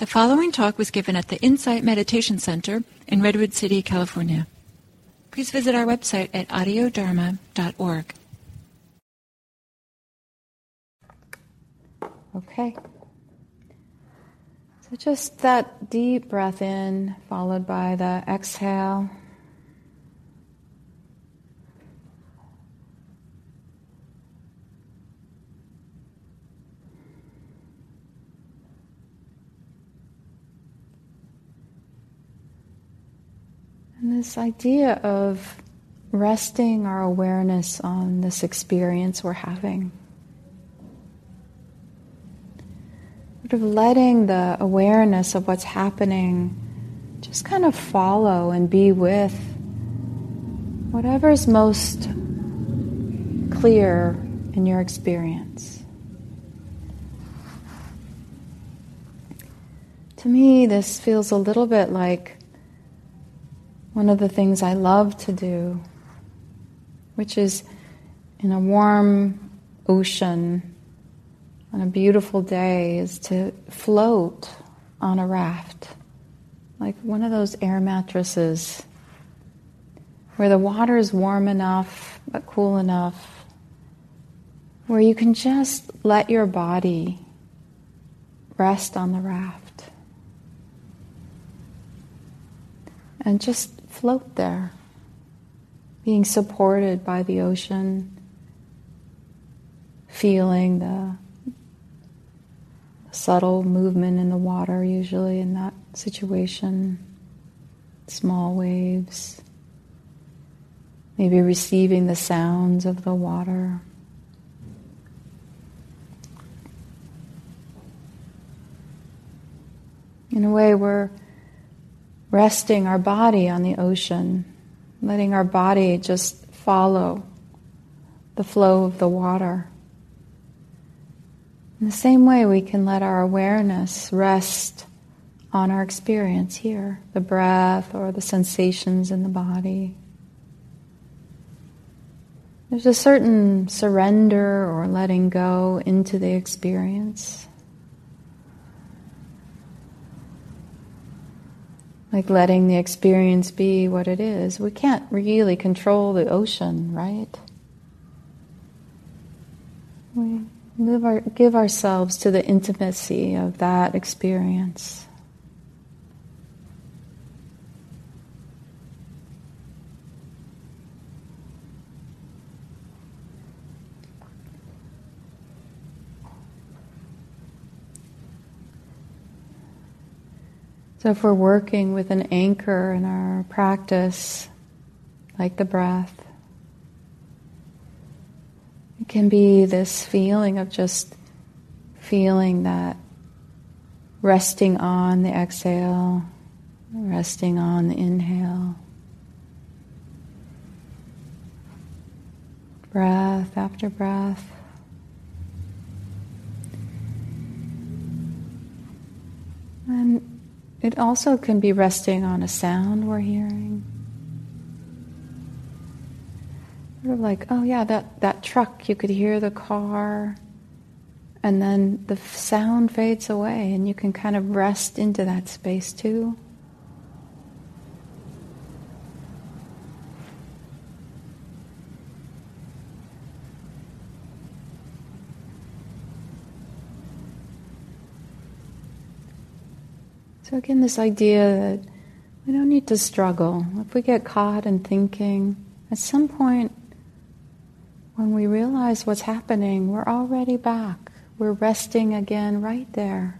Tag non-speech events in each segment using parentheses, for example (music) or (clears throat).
The following talk was given at the Insight Meditation Center in Redwood City, California. Please visit our website at audiodharma.org. Okay. So just that deep breath in, followed by the exhale. This idea of resting our awareness on this experience we're having. Sort of letting the awareness of what's happening just kind of follow and be with whatever's most clear in your experience. To me, this feels a little bit like one of the things I love to do, which is in a warm ocean on a beautiful day, is to float on a raft, like one of those air mattresses where the water is warm enough but cool enough, where you can just let your body rest on the raft. And just float there, being supported by the ocean, feeling the subtle movement in the water, usually in that situation, small waves, maybe receiving the sounds of the water. In a way, we're resting our body on the ocean, letting our body just follow the flow of the water. In the same way, we can let our awareness rest on our experience here, the breath or the sensations in the body. There's a certain surrender or letting go into the experience. Like letting the experience be what it is. We can't really control the ocean, right? We live our, give ourselves to the intimacy of that experience. So, if we're working with an anchor in our practice, like the breath, it can be this feeling of just feeling that resting on the exhale, resting on the inhale. Breath after breath. And it also can be resting on a sound we're hearing. Sort of like, oh yeah, that, that truck, you could hear the car, and then the sound fades away, and you can kind of rest into that space too. So, again, this idea that we don't need to struggle. If we get caught in thinking, at some point, when we realize what's happening, we're already back. We're resting again right there.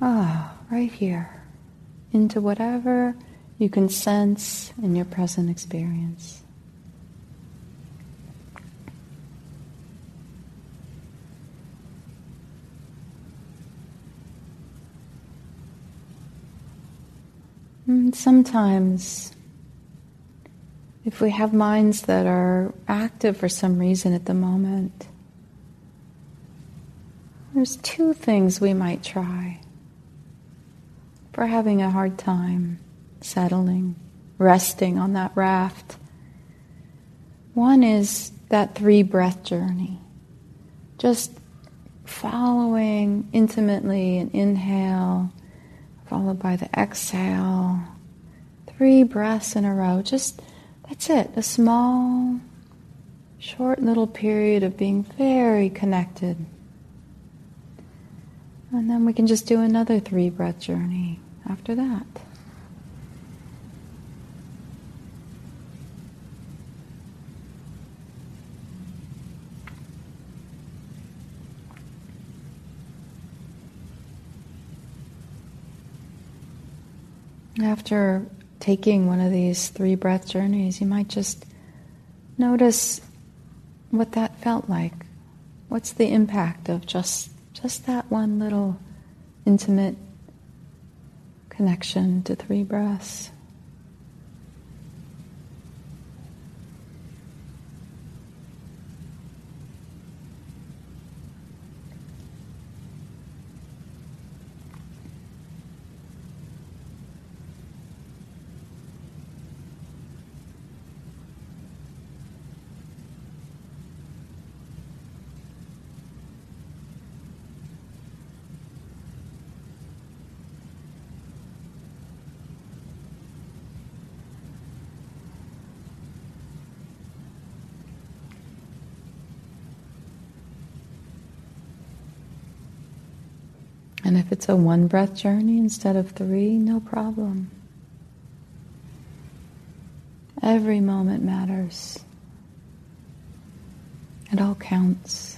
Ah, oh, right here. Into whatever you can sense in your present experience. And sometimes, if we have minds that are active for some reason at the moment, there's two things we might try. for having a hard time settling, resting on that raft, one is that three breath journey. Just following intimately an inhale, followed by the exhale. Three breaths in a row. Just that's it. A small, short little period of being very connected. And then we can just do another three breath journey after that. After taking one of these three breath journeys, you might just notice what that felt like. What's the impact of just just that one little intimate connection to three breaths? And if it's a one breath journey instead of three, no problem. Every moment matters. It all counts.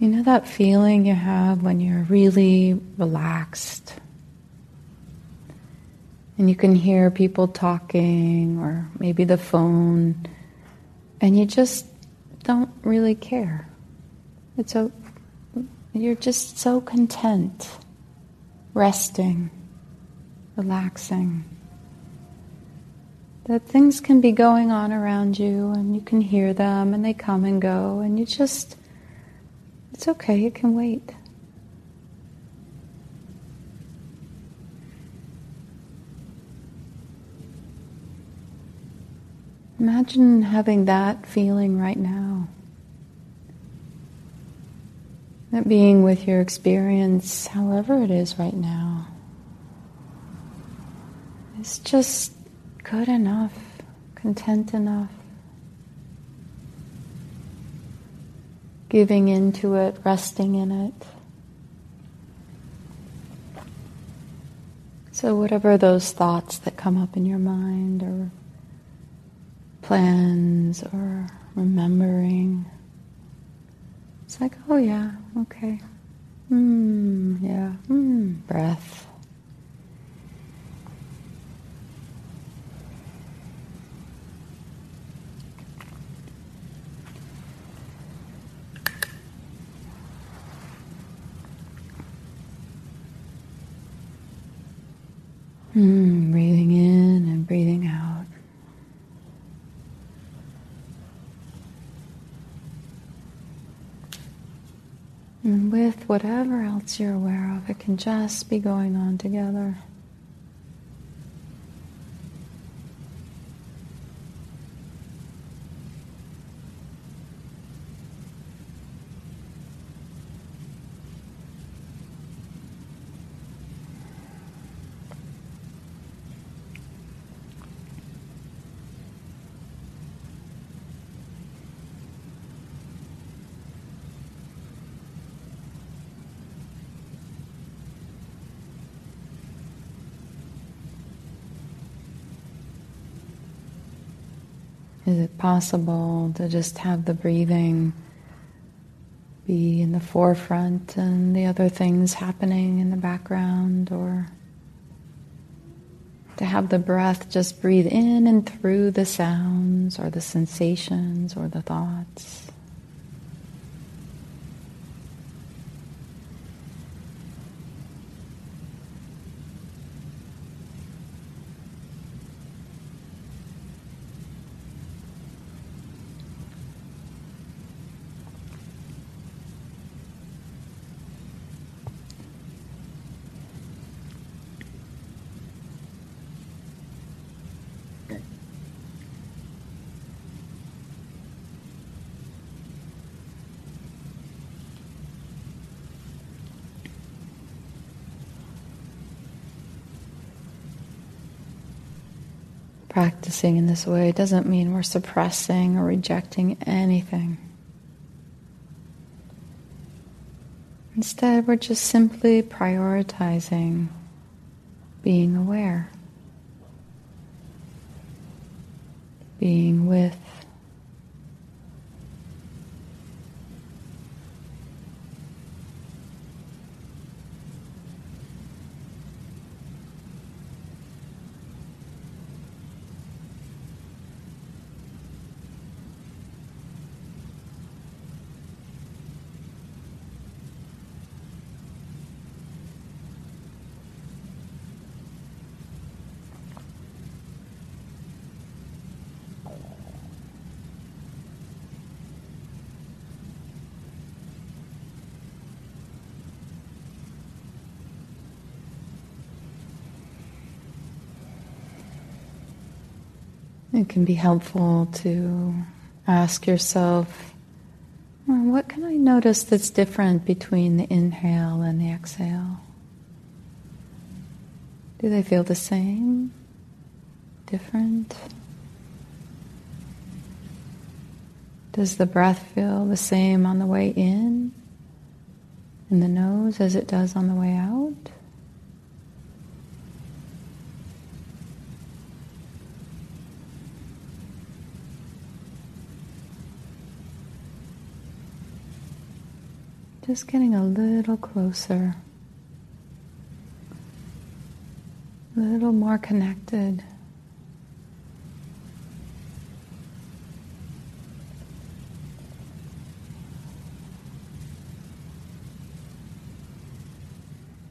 You know that feeling you have when you're really relaxed and you can hear people talking or maybe the phone and you just don't really care. It's a, you're just so content, resting, relaxing. That things can be going on around you and you can hear them and they come and go and you just it's okay, it can wait. Imagine having that feeling right now. That being with your experience, however it is right now, is just good enough, content enough. Giving into it, resting in it. So, whatever those thoughts that come up in your mind, or plans, or remembering, it's like, oh yeah, okay. Hmm, yeah, hmm, breath. Mm, breathing in and breathing out. And with whatever else you're aware of, it can just be going on together. Is it possible to just have the breathing be in the forefront and the other things happening in the background, or to have the breath just breathe in and through the sounds or the sensations or the thoughts? Practicing in this way doesn't mean we're suppressing or rejecting anything. Instead, we're just simply prioritizing being aware, being with It can be helpful to ask yourself, well, what can I notice that's different between the inhale and the exhale? Do they feel the same? Different? Does the breath feel the same on the way in, in the nose, as it does on the way out? Just getting a little closer, a little more connected.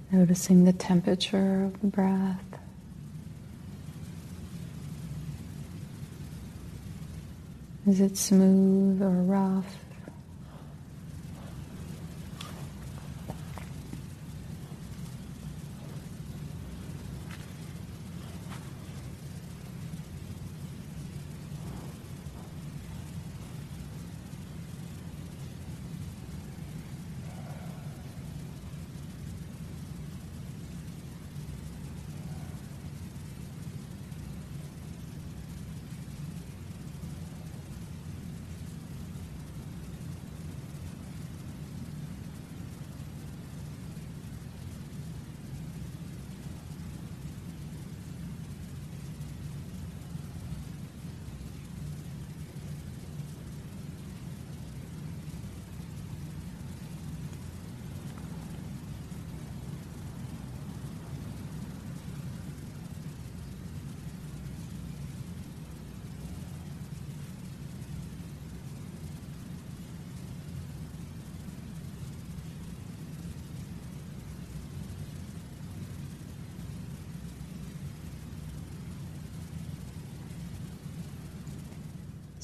Noticing the temperature of the breath. Is it smooth or rough?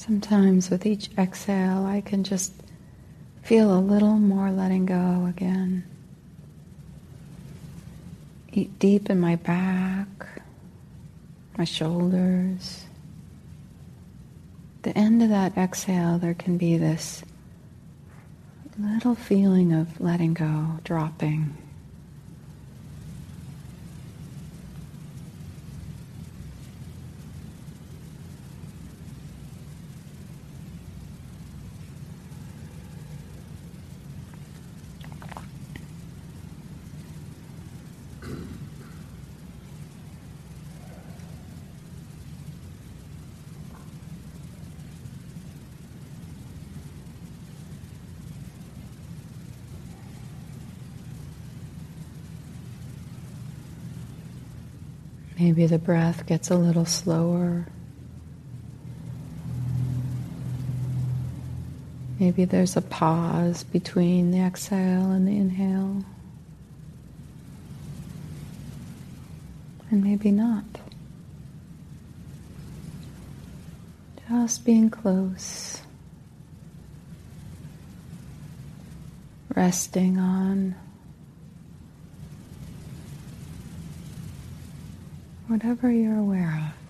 Sometimes with each exhale, I can just feel a little more letting go again. Eat deep in my back, my shoulders. the end of that exhale, there can be this little feeling of letting go, dropping. Maybe the breath gets a little slower. Maybe there's a pause between the exhale and the inhale. And maybe not. Just being close. Resting on whatever you're aware of.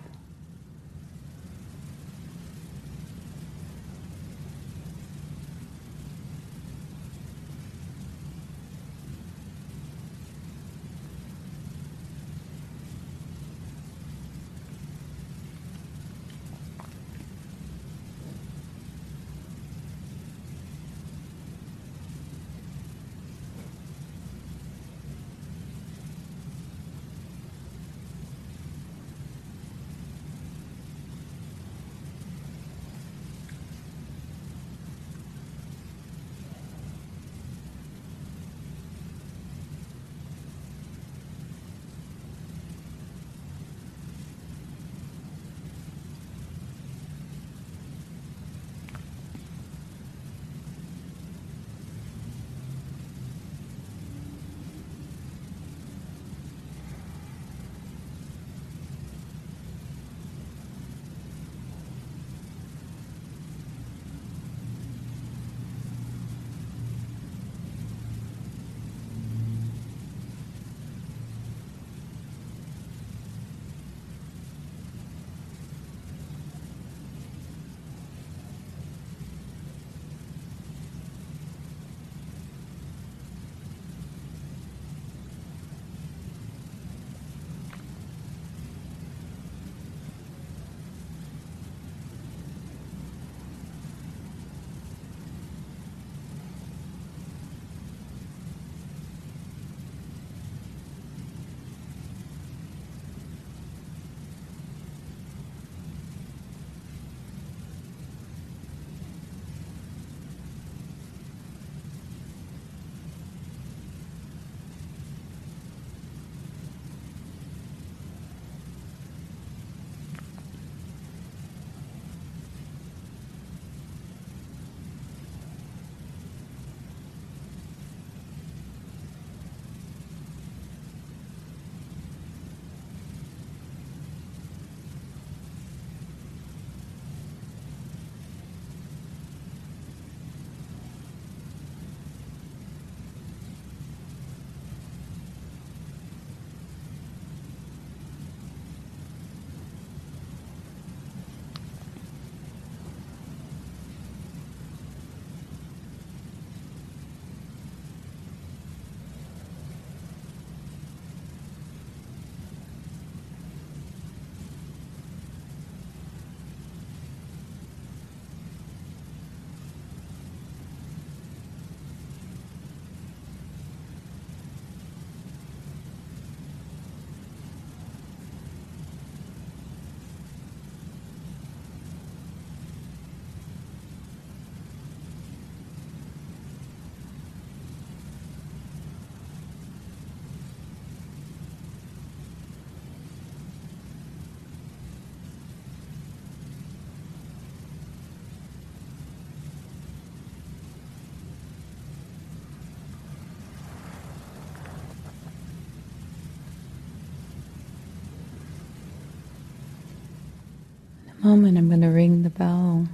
Moment, I'm going to ring the bell.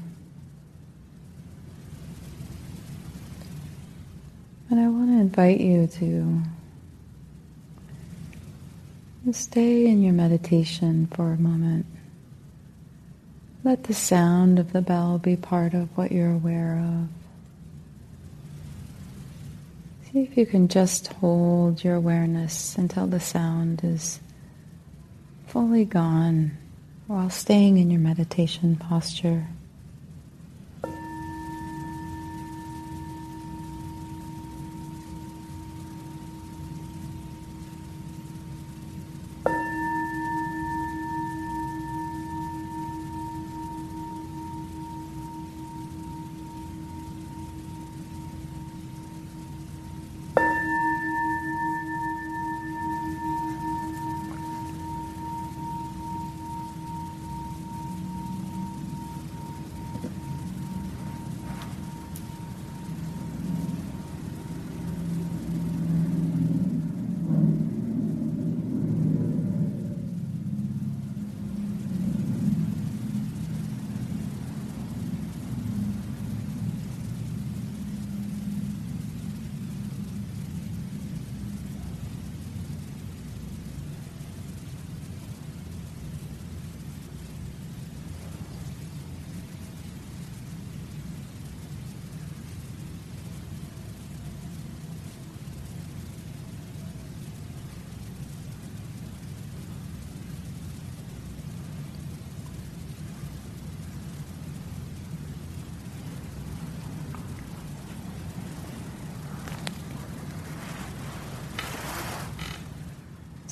And I want to invite you to stay in your meditation for a moment. Let the sound of the bell be part of what you're aware of. See if you can just hold your awareness until the sound is fully gone while staying in your meditation posture.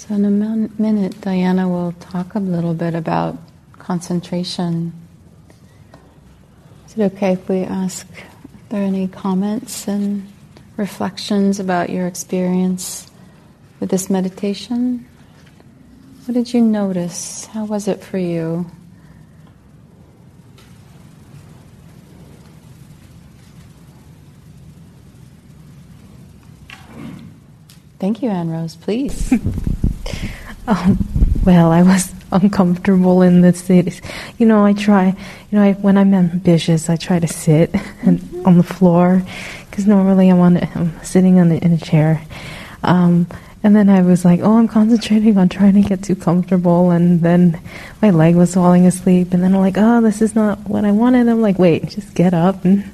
So, in a min- minute, Diana will talk a little bit about concentration. Is it okay if we ask if there are any comments and reflections about your experience with this meditation? What did you notice? How was it for you? Thank you, Anne Rose. Please. (laughs) um, well, I was (laughs) uncomfortable in the cities. You know, I try. You know, I, when I'm ambitious, I try to sit (laughs) and, mm-hmm. on the floor because normally I'm on. I'm sitting on the, in a chair. Um, and then I was like, oh, I'm concentrating on trying to get too comfortable. And then my leg was falling asleep. And then I'm like, oh, this is not what I wanted. I'm like, wait, just get up and,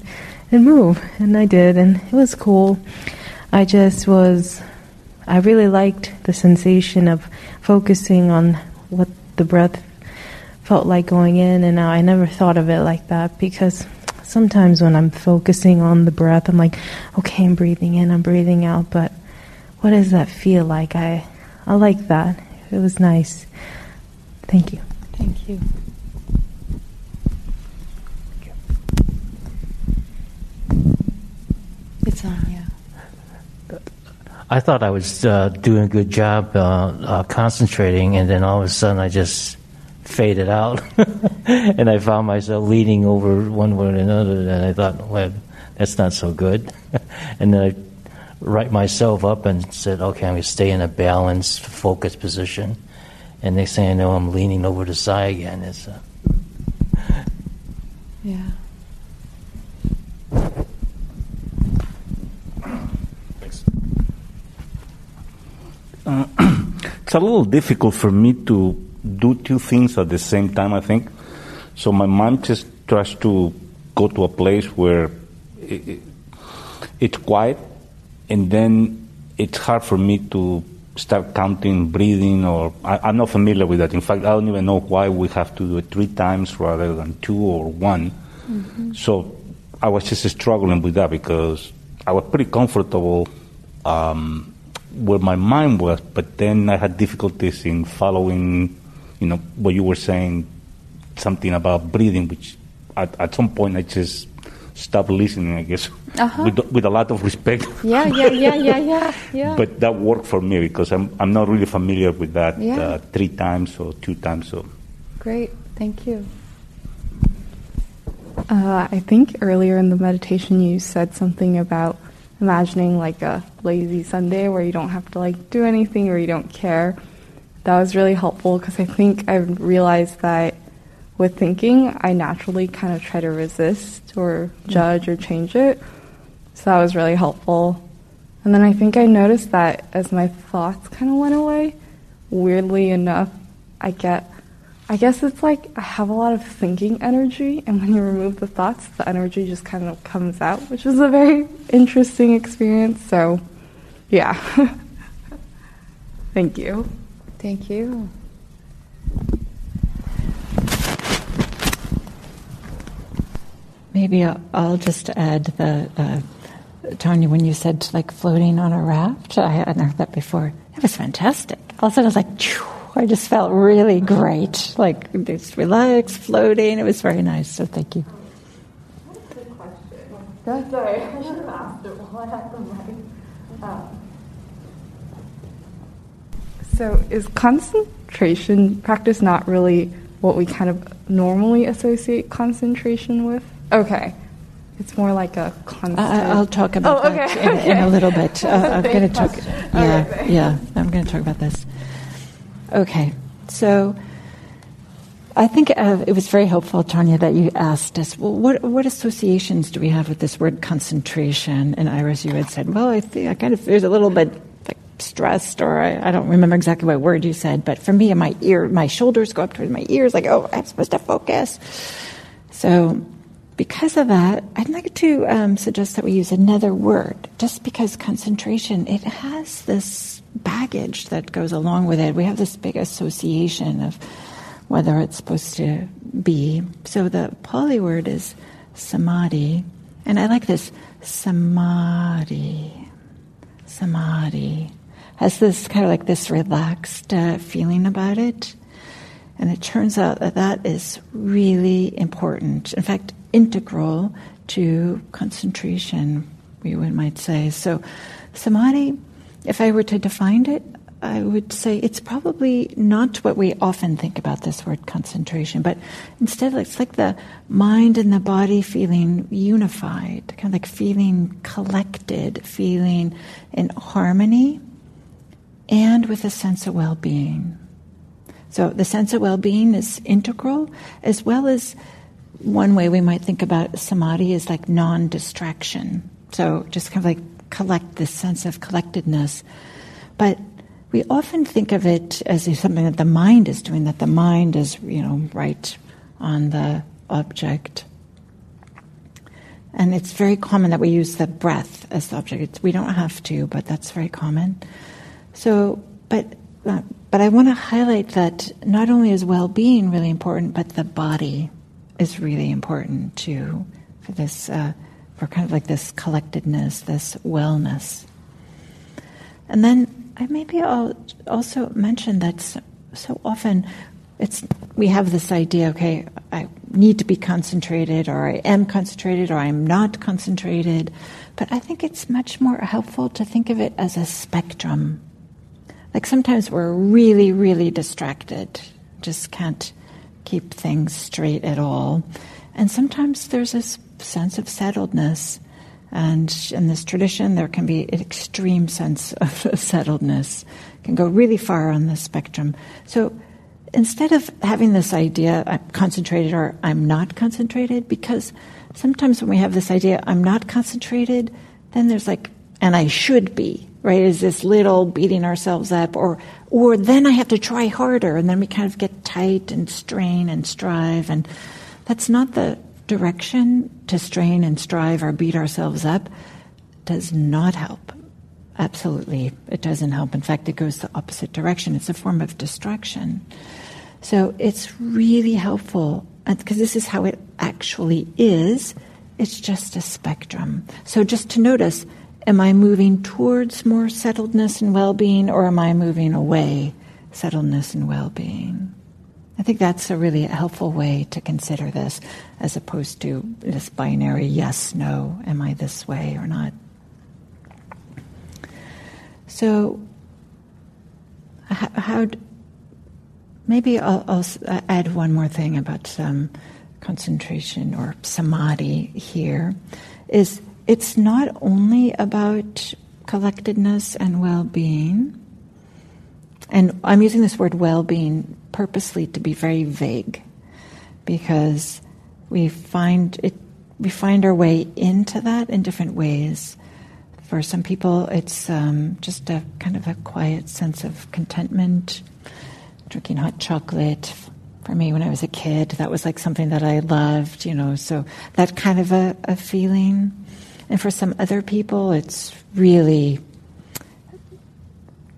and move. And I did. And it was cool. I just was I really liked the sensation of focusing on what the breath felt like going in and out. I never thought of it like that because sometimes when I'm focusing on the breath, I'm like, okay, I'm breathing in, I'm breathing out, but what does that feel like? I, I like that. It was nice. Thank you. Thank you. It's on, yeah. I thought I was uh, doing a good job uh, uh, concentrating, and then all of a sudden I just faded out, (laughs) and I found myself leaning over one way or another, and I thought, well, that's not so good. (laughs) and then I right myself up and said, okay, I'm going to stay in a balanced, focused position. And next thing I know, I'm leaning over the side again. It's, uh, yeah. Uh, (clears throat) it's a little difficult for me to do two things at the same time, I think. So my mind just tries to go to a place where it, it, it's quiet, and then it's hard for me to start counting breathing, or I, am not familiar with that. In fact, I don't even know why we have to do it three times rather than two or one. Mm-hmm. So I was just struggling with that because I was pretty comfortable. Um, where my mind was, but then I had difficulties in following, you know, what you were saying, something about breathing, which at, at some point I just stopped listening, I guess, uh-huh. with, with a lot of respect. Yeah, yeah, yeah, yeah, yeah, (laughs) yeah. but that worked for me because I'm, I'm not really familiar with that yeah. uh, three times or two times. So. Great, thank you. Uh, I think earlier in the meditation you said something about imagining like a lazy Sunday where you don't have to like do anything or you don't care. That was really helpful because I think I've realized that with thinking, I naturally kind of try to resist or mm. judge or change it. So that was really helpful. And then I think I noticed that as my thoughts kind of went away, weirdly enough, I get I guess it's like I have a lot of thinking energy, and when you remove the thoughts, the energy just kind of comes out, which is a very interesting experience. So, yeah. (laughs) Thank you. Thank you. Maybe I'll, I'll just add the, uh, Tanya, when you said like floating on a raft, I hadn't heard that before. It was fantastic. All of a sudden, I was like, Phew I just felt really great, like just relaxed, floating. It was very nice. So thank you. That's sorry, I should have asked it while I had the mic. Um, so, is concentration practice not really what we kind of normally associate concentration with? Okay. It's more like a constant. I'll talk about oh, okay. that in, okay. in, a little bit. (laughs) Uh, I'm going to talk. Yeah, okay, yeah. I'm going to talk about this. Okay, so I think uh, it was very helpful, Tanya, that you asked us, well, what, what associations do we have with this word concentration? And Iris, you had said, well, I think I kind of feels a little bit like stressed, or I, I, don't remember exactly what word you said, but for me, my ear, my shoulders go up towards my ears, like, oh, I'm supposed to focus. So, because of that, I'd like to um, suggest that we use another word, just because concentration, it has this baggage that goes along with it. We have this big association of whether it's supposed to be. So the Pali word is samadhi. And I like this samadhi. Samadhi. has this kind of like this relaxed uh, feeling about it. And it turns out that that is really important. In fact, integral to concentration, we might say. So, samadhi, if I were to define it, I would say it's probably not what we often think about this word concentration, but instead it's like the mind and the body feeling unified, kind of like feeling collected, feeling in harmony, and with a sense of well being. So the sense of well being is integral, as well as one way we might think about samadhi is like non distraction. So just kind of like collect this sense of collectedness. But we often think of it as something that the mind is doing, that the mind is, you know, right on the object. And it's very common that we use the breath as the object. It's, we don't have to, but that's very common. So, but uh, but I want to highlight that not only is well-being really important, but the body is really important too for this, uh, for kind of like this collectedness, this wellness. And then I maybe I'll also mention that so, so often it's we have this idea, okay, I need to be concentrated, or I am concentrated, or I'm not concentrated. But I think it's much more helpful to think of it as a spectrum like sometimes we're really, really distracted, just can't keep things straight at all. And sometimes there's this sense of settledness. And in this tradition, there can be an extreme sense (laughs) of settledness, can go really far on the spectrum. So instead of having this idea, I'm concentrated or I'm not concentrated, because sometimes when we have this idea, I'm not concentrated, then there's like, and I should be right? Is this little beating ourselves up, or or then I have to try harder, and then we kind of get tight and strain and strive, and that's not the direction to strain and strive or beat ourselves up. Does not help. Absolutely, it doesn't help. In fact, it goes the opposite direction. It's a form of distraction. So it's really helpful uh, because this is how it actually is. It's just a spectrum. So just to notice Am I moving towards more settledness and well being, or am I moving away settledness and well being? I think that's a really helpful way to consider this as opposed to this binary yes, no, am I this way or not? So, how, maybe I'll, I'll, add one more thing about concentration or samadhi here is it's not only about collectedness and well being. And I'm using this word well being purposely to be very vague because we find it we find our way into that in different ways. For some people, it's um, just a kind of a quiet sense of contentment, drinking hot chocolate. For me, when I was a kid, that was like something that I loved, you know, so that kind of a, a feeling. And for some other people, it's really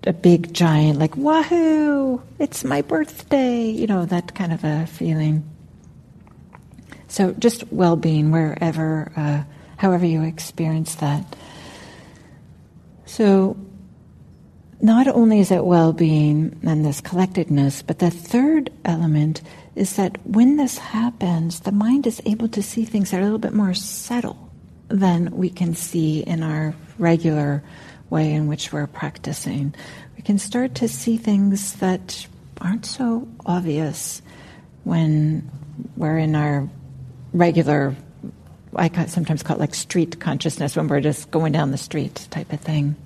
a big giant, like, wahoo, it's my birthday, you know, that kind of a feeling. So just well being wherever, uh, however you experience that. So not only is it well being and this collectedness, but the third element is that when this happens, the mind is able to see things that are a little bit more subtle than we can see in our regular way in which we're practicing. We can start to see things that aren't so obvious when we're in our regular, I sometimes call it like street consciousness, when we're just going down the street type of thing.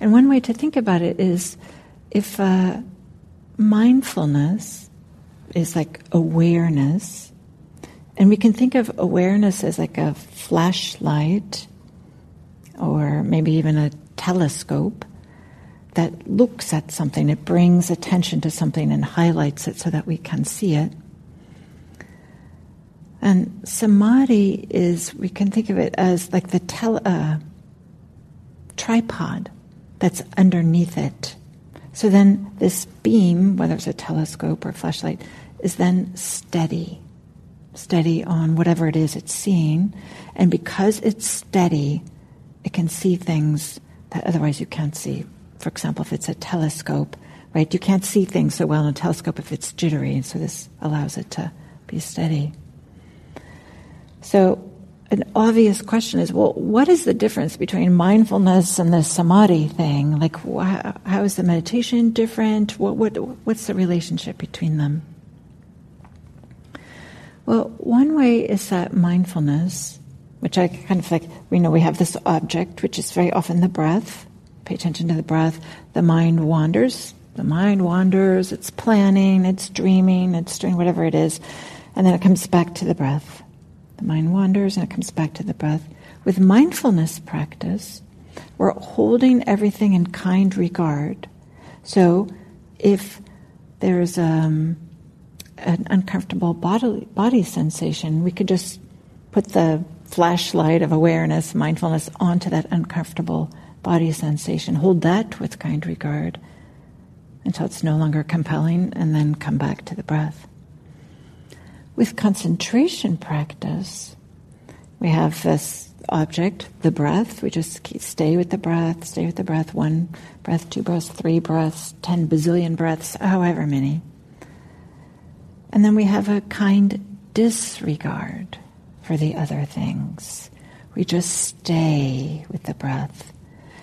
And one way to think about it is if uh, mindfulness is like awareness, and we can think of awareness as like a flashlight or maybe even a telescope that looks at something. It brings attention to something and highlights it so that we can see it. And samadhi is, we can think of it as like the tel- uh, tripod that's underneath it. So then this beam, whether it's a telescope or a flashlight, is then steady steady on whatever it is it's seeing. And because it's steady, it can see things that otherwise you can't see for example, if it's a telescope, right? You can't see things so well in a telescope if it's jittery, and so this allows it to be steady. So, an obvious question is well, what is the difference between mindfulness and the samadhi thing? Like, wh- how is the meditation different? What, what, what's the relationship between them? Well, one way is that mindfulness, which I kind of like, we know we have this object, which is very often the breath. Pay attention to the breath. The mind wanders. The mind wanders, it's planning, it's dreaming, it's doing whatever it is, and then it comes back to the breath. The mind wanders and it comes back to the breath. With mindfulness practice, we're holding everything in kind regard. So if there's um, an uncomfortable bodily, body sensation, we could just put the flashlight of awareness, mindfulness, onto that uncomfortable body sensation. Hold that with kind regard until it's no longer compelling, and then come back to the breath. With concentration practice, we have this object, the breath. We just stay with the breath, stay with the breath, one breath, two breaths, three breaths, ten bazillion breaths, however many. And then we have a kind disregard for the other things. We just stay with the breath.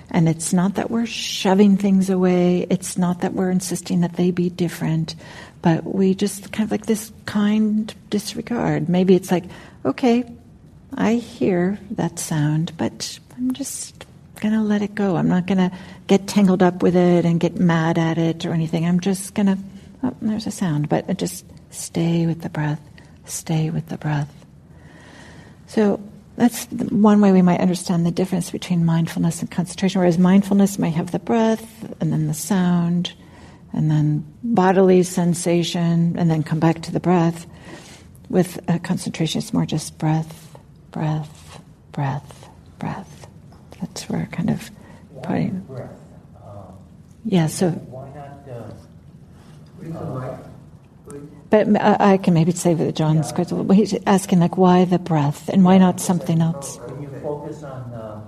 And it's not that we're shoving things away, it's not that we're insisting that they be different, but we just kind of like this kind disregard. Maybe it's like, okay, I hear that sound, but I'm just going to let it go. I'm not going to get tangled up with it and get mad at it or anything. I'm just going to, oh, there's a sound, but just stay with the breath, stay with the breath. So that's one way we might understand the difference between mindfulness and concentration. Whereas mindfulness may have the breath and then the sound and then bodily sensation and then come back to the breath. With uh, concentration, it's more just breath, breath, breath, breath. That's where kind of putting. breath? Uh, yeah, so. Why not? Uh, but I, I can maybe say with John's question. He's asking like, why the breath and why not something else? When you focus on uh,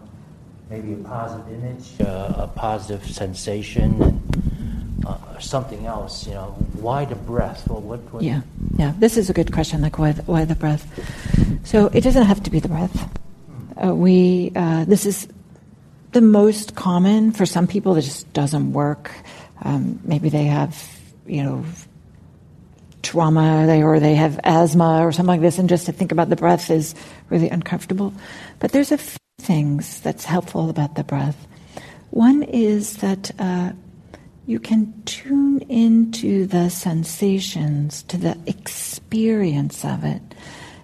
maybe a positive image, uh, a positive sensation, and uh, something else, you know, why the breath? Well, what, what? Yeah, yeah. This is a good question. Like, why the, why the breath? So it doesn't have to be the breath. Uh, we uh, this is the most common for some people. It just doesn't work. Um, maybe they have, you know trauma they, or they have asthma or something like this, and just to think about the breath is really uncomfortable. But there's a few things that's helpful about the breath. One is that uh, you can tune into the sensations, to the experience of it.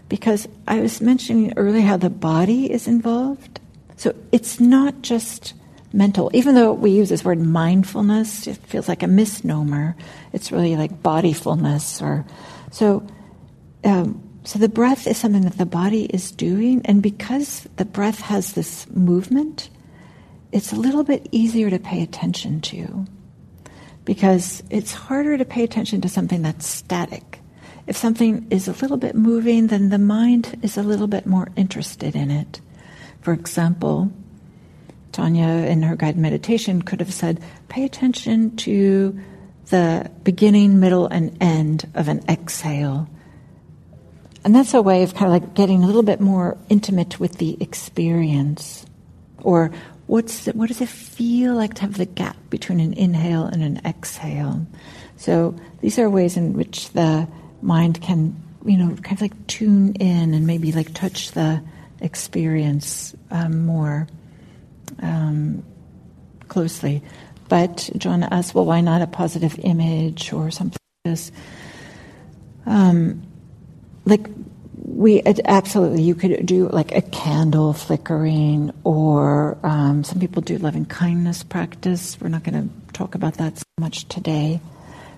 Because I was mentioning earlier how the body is involved. So it's not just mental. Even though we use this word mindfulness, it feels like a misnomer. It's really like bodyfulness, or so. Um, so the breath is something that the body is doing, and because the breath has this movement, it's a little bit easier to pay attention to. Because it's harder to pay attention to something that's static. If something is a little bit moving, then the mind is a little bit more interested in it. For example, Tanya, in her guided meditation, could have said, pay attention to the beginning, middle, and end of an exhale. And that's a way of kind of like getting a little bit more intimate with the experience. Or what's the, what does it feel like to have the gap between an inhale and an exhale? So these are ways in which the mind can, you know, kind of like tune in and maybe like touch the experience um, more um, closely. But John asked, well, why not a positive image or something like this? Um, like, we absolutely, you could do like a candle flickering, or um, some people do loving kindness practice. We're not going to talk about that so much today,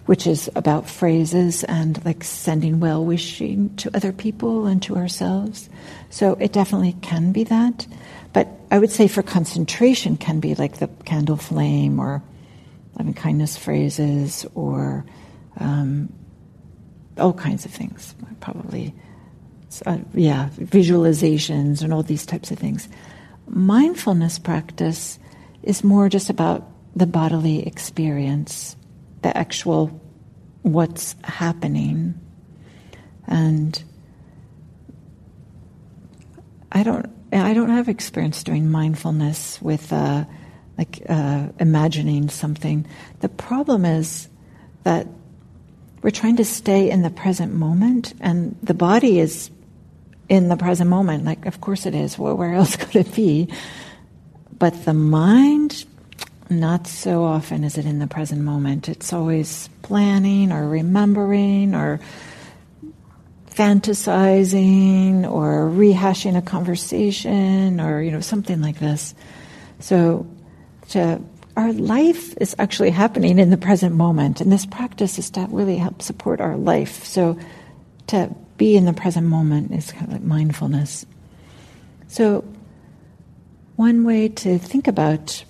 which is about phrases and like sending well wishing to other people and to ourselves. So it definitely can be that. But I would say for concentration can be like the candle flame or loving kindness phrases or um, all kinds of things. Probably, uh, yeah, visualizations and all these types of things. Mindfulness practice is more just about the bodily experience, the actual what's happening. And I don't I don't have experience doing mindfulness with uh, like uh, imagining something. The problem is that we're trying to stay in the present moment, and the body is in the present moment. Like, of course it is. Well, where else (laughs) could it be? But the mind, not so often is it in the present moment. It's always planning or remembering or fantasizing or rehashing a conversation or you know something like this. So to, our life is actually happening in the present moment, and this practice is to really help support our life. So to be in the present moment is kind of like mindfulness. So one way to think about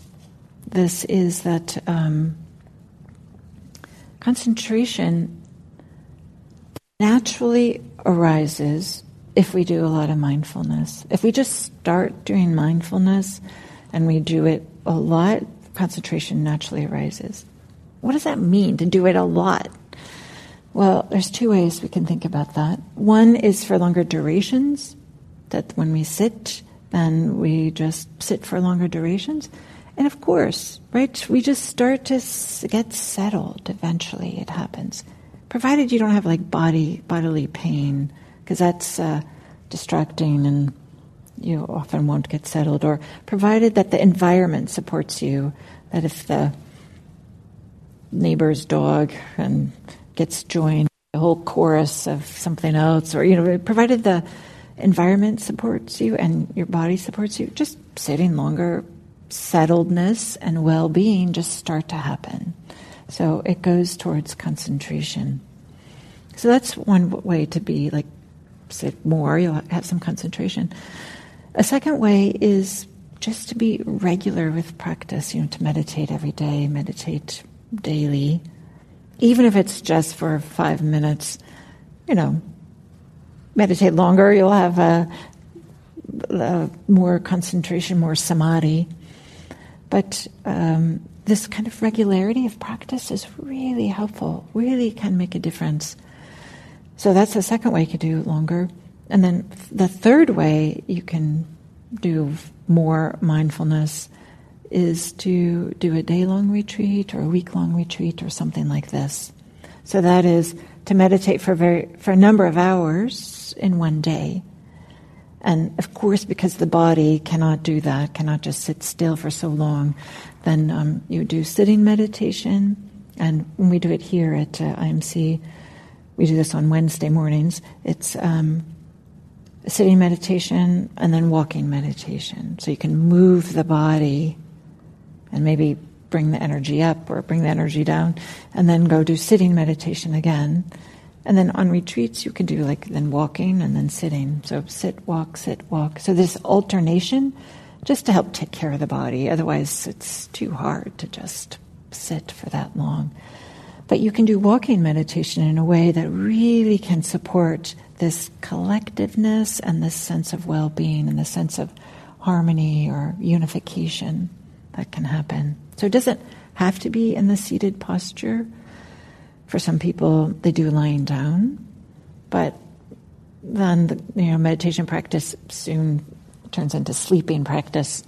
this is that um, concentration naturally arises if we do a lot of mindfulness. If we just start doing mindfulness and we do it a lot, concentration naturally arises. What does that mean to do it a lot? Well, there's two ways we can think about that. One is for longer durations, that when we sit, then we just sit for longer durations. And of course, right, we just start to get settled eventually, it happens. Provided you don't have like body bodily pain, because that's uh, distracting and you often won't get settled, or provided that the environment supports you, that if the neighbor's dog and gets joined a whole chorus of something else, or you know, provided the environment supports you and your body supports you, just sitting longer, settledness and well-being just start to happen. So it goes towards concentration. So that's one way to be like sit more, you'll have some concentration. A second way is just to be regular with practice, you know, to meditate every day, meditate daily, even if it's just for five minutes, you know, meditate longer, you'll have a, a more concentration, more samadhi. But um, this kind of regularity of practice is really helpful, really can make a difference. So that's the second way you could do longer. And then the third way you can do more mindfulness is to do a day long retreat or a week long retreat or something like this. So that is to meditate for, very, for a number of hours in one day. And of course, because the body cannot do that, cannot just sit still for so long, then um, you do sitting meditation. And when we do it here at uh, IMC, we do this on Wednesday mornings. It's um, sitting meditation and then walking meditation. So you can move the body and maybe bring the energy up or bring the energy down, and then go do sitting meditation again. And then on retreats, you can do like then walking and then sitting. So sit, walk, sit, walk. So this alternation just to help take care of the body. Otherwise, it's too hard to just sit for that long. But you can do walking meditation in a way that really can support this collectiveness and this sense of well being and the sense of harmony or unification that can happen. So it doesn't have to be in the seated posture. For some people, they do lying down, but then the you know meditation practice soon turns into sleeping practice,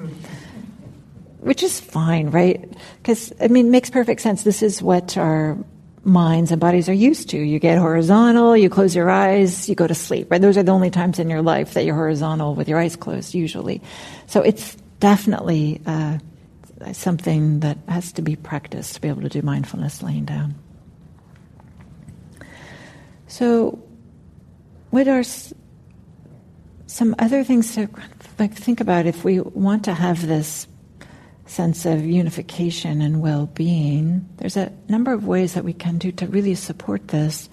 which is fine, right? Because I mean, it makes perfect sense. This is what our minds and bodies are used to. You get horizontal, you close your eyes, you go to sleep, right? Those are the only times in your life that you're horizontal with your eyes closed, usually. So it's definitely uh, something that has to be practiced to be able to do mindfulness laying down. So, what are some other things to like think about if we want to have this sense of unification and well-being? There's a number of ways that we can do to really support this,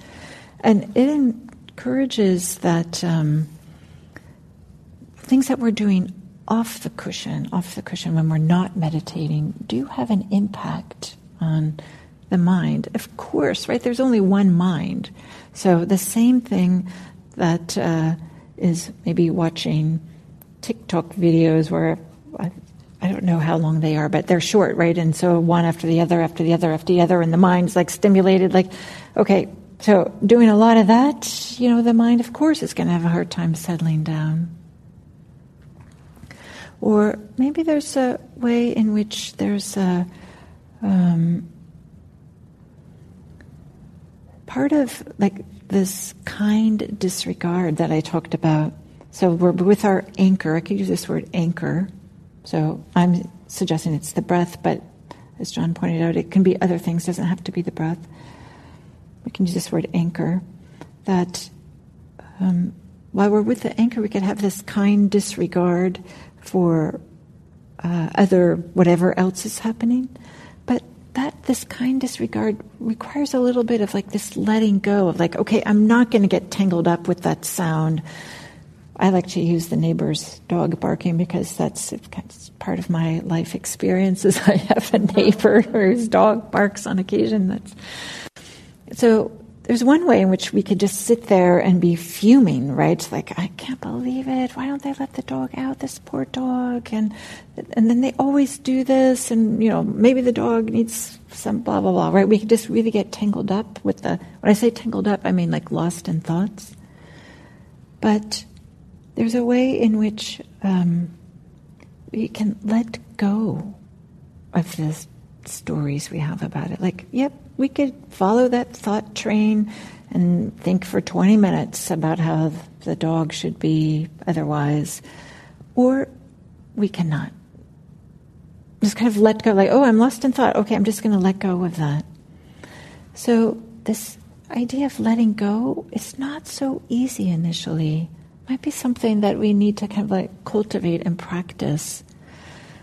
and it encourages that um, things that we're doing off the cushion, off the cushion when we're not meditating, do have an impact on the mind. Of course, right? There's only one mind. So the same thing that uh, is maybe watching TikTok videos where I, I don't know how long they are, but they're short, right? And so one after the other, after the other, after the other, and the mind's like stimulated, like, okay, so doing a lot of that, you know, the mind, of course, is going to have a hard time settling down. Or maybe there's a way in which there's a um, part of like this kind disregard that I talked about. So we're with our anchor. I could use this word anchor. So I'm suggesting it's the breath, but as John pointed out, it can be other things. It doesn't have to be the breath. We can use this word anchor. That um, while we're with the anchor, we could have this kind disregard for uh, other whatever else is happening. But that this kind disregard requires a little bit of like this letting go of like, okay, I'm not going to get tangled up with that sound. I like to use the neighbor's dog barking because that's part of my life experiences. I have a neighbor (laughs) whose dog barks on occasion. That's so there's one way in which we could just sit there and be fuming, right? Like, I can't believe it. Why don't they let the dog out? This poor dog. And, and then they always do this. And, you know, maybe the dog needs some blah, blah, blah, right? We could just really get tangled up with the, when I say tangled up, I mean like lost in thoughts. But there's a way in which um, we can let go of the stories we have about it. Like, yep, we could follow that thought train and think for 20 minutes about how the dog should be otherwise, or we cannot. Just kind of let go, like, oh, I'm lost in thought. Okay, I'm just going to let go of that. So, this idea of letting go is not so easy initially. Might be something that we need to kind of like cultivate and practice.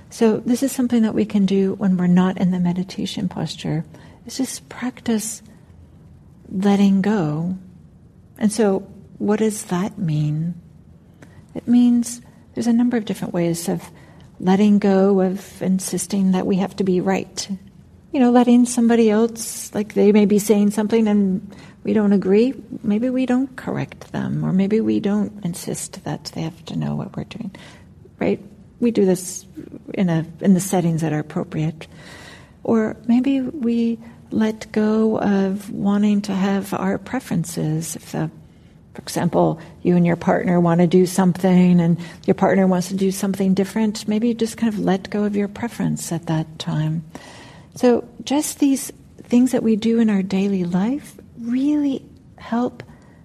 So, this is something that we can do when we're not in the meditation posture is just practice letting go. And so, what does that mean? It means there's a number of different ways of letting go of insisting that we have to be right. You know, letting somebody else, like they may be saying something and we don't agree, maybe we don't correct them, or maybe we don't insist that they have to know what we're doing. Right? We do this in a in the settings that are appropriate. Or maybe we let go of wanting to have our preferences. If, for example, you and your partner want to do something and your partner wants to do something different, maybe you just kind of let go of your preference at that time. So, just these things that we do in our daily life really help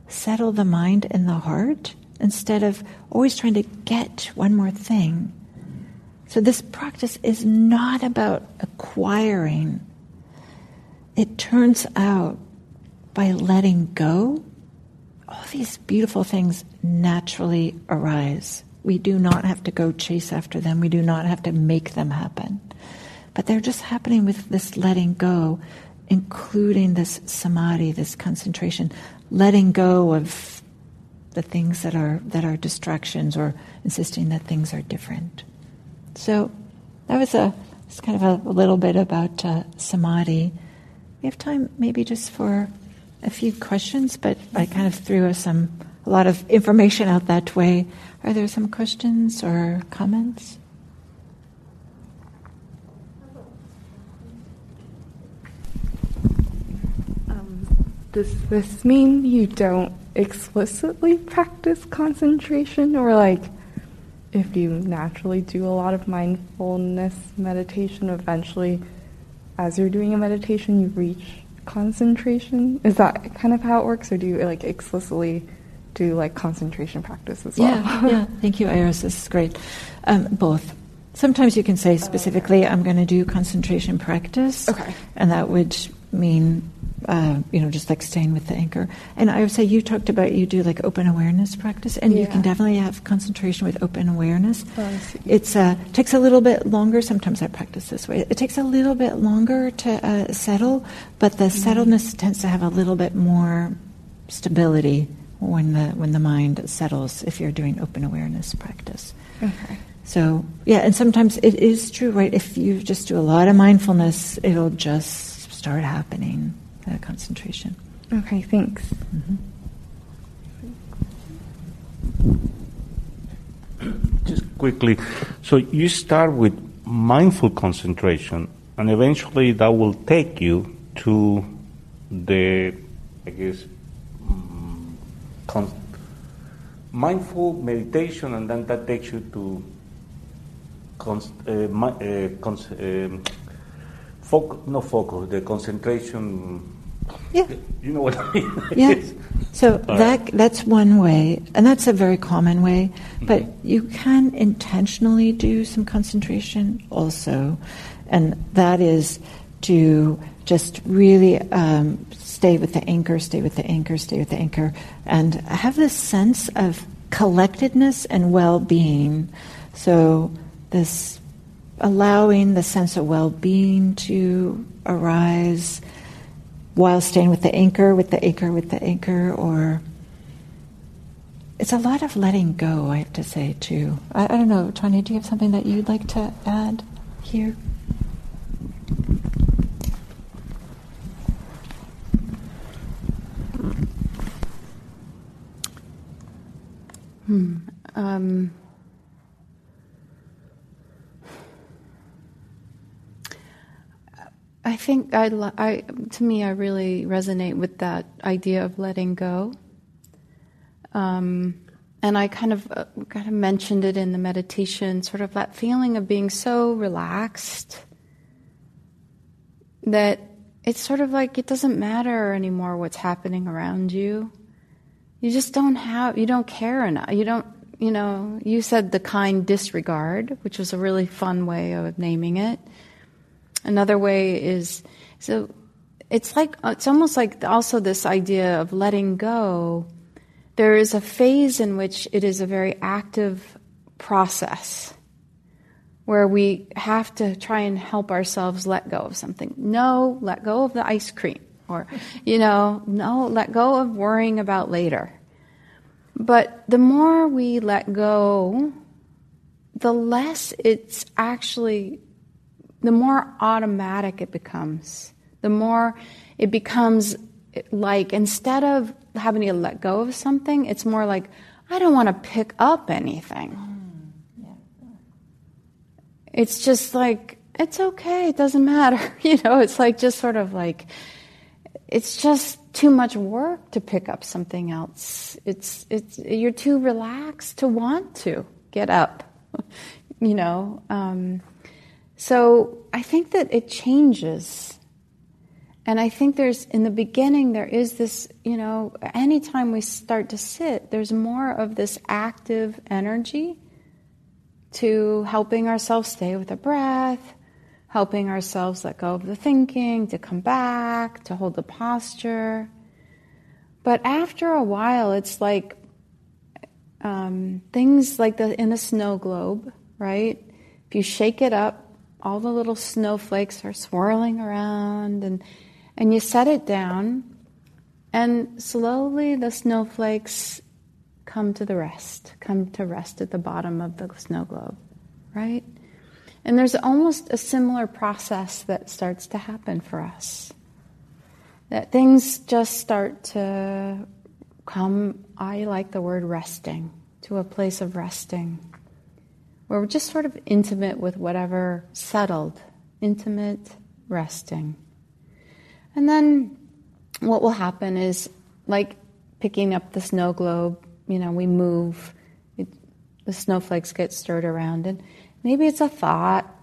settle the mind and the heart instead of always trying to get one more thing. So, this practice is not about acquiring it turns out by letting go, all these beautiful things naturally arise. We do not have to go chase after them, we do not have to make them happen. But they're just happening with this letting go, including this samadhi, this concentration, letting go of the things that are that are distractions or insisting that things are different. So that was a it's kind of a, a little bit about uh, samadhi. We have time maybe just for a few questions, but I kind of threw some a lot of information out that way. Are there some questions or comments? Um, does this mean you don't explicitly practice concentration, or like if you naturally do a lot of mindfulness meditation, eventually? as you're doing a meditation, you reach concentration? Is that kind of how it works, or do you like explicitly do like concentration practice as well? Yeah, yeah. Thank you, Iris. This is great. Um, both. Sometimes you can say specifically, "I'm going to do concentration practice," okay, and that would mean uh, you know, just like staying with the anchor. And I would say you talked about you do like open awareness practice, and yeah. you can definitely have concentration with open awareness. Oh, it uh, takes a little bit longer. Sometimes I practice this way. It takes a little bit longer to uh, settle, but the mm-hmm. settledness tends to have a little bit more stability when the when the mind settles. If you're doing open awareness practice. Okay. So yeah, and sometimes it is true, right? If you just do a lot of mindfulness, it'll just start happening uh, concentration. Okay, thanks. Mm-hmm. Just quickly, so you start with mindful concentration, and eventually that will take you to the, I guess, um, con- mindful meditation, and then that takes you to cons- uh, uh, cons- um, foc- no focus, the concentration. Yeah. You know what I mean? (laughs) Yeah. So that that's one way, and that's a very common way. But Mm-hmm. you can intentionally do some concentration also, and that is to just really um, stay with the anchor, stay with the anchor, stay with the anchor, and have this sense of collectedness and well-being. So this allowing the sense of well-being to arise while staying with the anchor, with the anchor, with the anchor, or it's a lot of letting go, I have to say, too. I, I don't know, Tanya, do you have something that you'd like to add here? Hmm. Um, I think I, I, to me, I really resonate with that idea of letting go. Um, and I kind of, uh, kind of mentioned it in the meditation, sort of that feeling of being so relaxed that it's sort of like it doesn't matter anymore what's happening around you. You just don't have, you don't care enough. You don't, you know, you said the kind disregard, which was a really fun way of naming it. Another way is, so it's like, it's almost like also this idea of letting go. There is a phase in which it is a very active process where we have to try and help ourselves let go of something. No, let go of the ice cream. Or, you know, no, let go of worrying about later. But the more we let go, the less it's actually, the more automatic it becomes. The more it becomes like, instead of having to let go of something, it's more like, I don't want to pick up anything. It's just like, it's okay, it doesn't matter. (laughs) You know, it's like just sort of like, it's just too much work to pick up something else. It's, it's, you're too relaxed to want to get up, (laughs) you know. Um, so I think that it changes. And I think there's, in the beginning, there is this, you know, anytime we start to sit, there's more of this active energy to helping ourselves stay with the breath, helping ourselves let go of the thinking, to come back, to hold the posture. But after a while, it's like um, things like the in a snow globe, right? If you shake it up, all the little snowflakes are swirling around, and and you set it down, and slowly the snowflakes come to the rest, come to rest at the bottom of the snow globe, right? And there's almost a similar process that starts to happen for us. That things just start to come, I like the word resting, to a place of resting, where we're just sort of intimate with whatever settled, intimate resting. And then what will happen is, like picking up the snow globe, you know, we move, it, the snowflakes get stirred around, and maybe it's a thought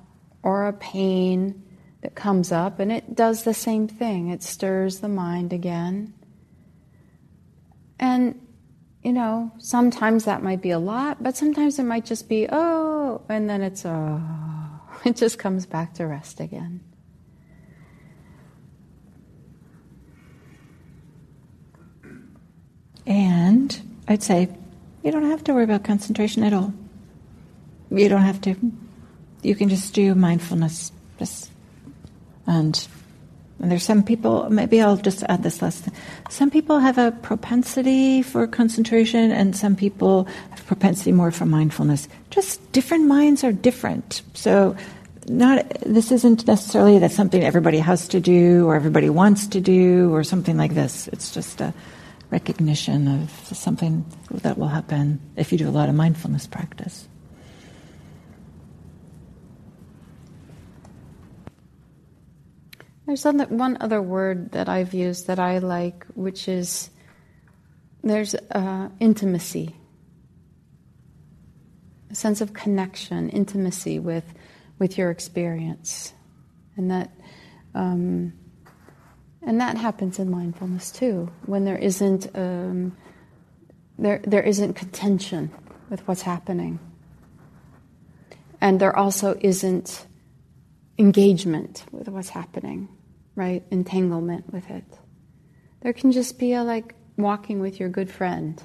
or a pain that comes up, and it does the same thing. It stirs the mind again. And, you know, sometimes that might be a lot, but sometimes it might just be, oh, and then it's, oh, (laughs) it just comes back to rest again. And I'd say you don't have to worry about concentration at all. You don't have to. You can just do mindfulness. Just and and there's some people. Maybe I'll just add this last. Thing. Some people have a propensity for concentration, and some people have propensity more for mindfulness. Just different minds are different. So not this isn't necessarily that something everybody has to do or everybody wants to do or something like this. It's just a recognition of something that will happen if you do a lot of mindfulness practice. There's one other word that I've used that I like, which is there's uh, intimacy, a sense of connection, intimacy with with your experience, and that um, and that happens in mindfulness too when there isn't um, there there isn't contention with what's happening, and there also isn't engagement with what's happening, right? Entanglement with it. There can just be a like walking with your good friend,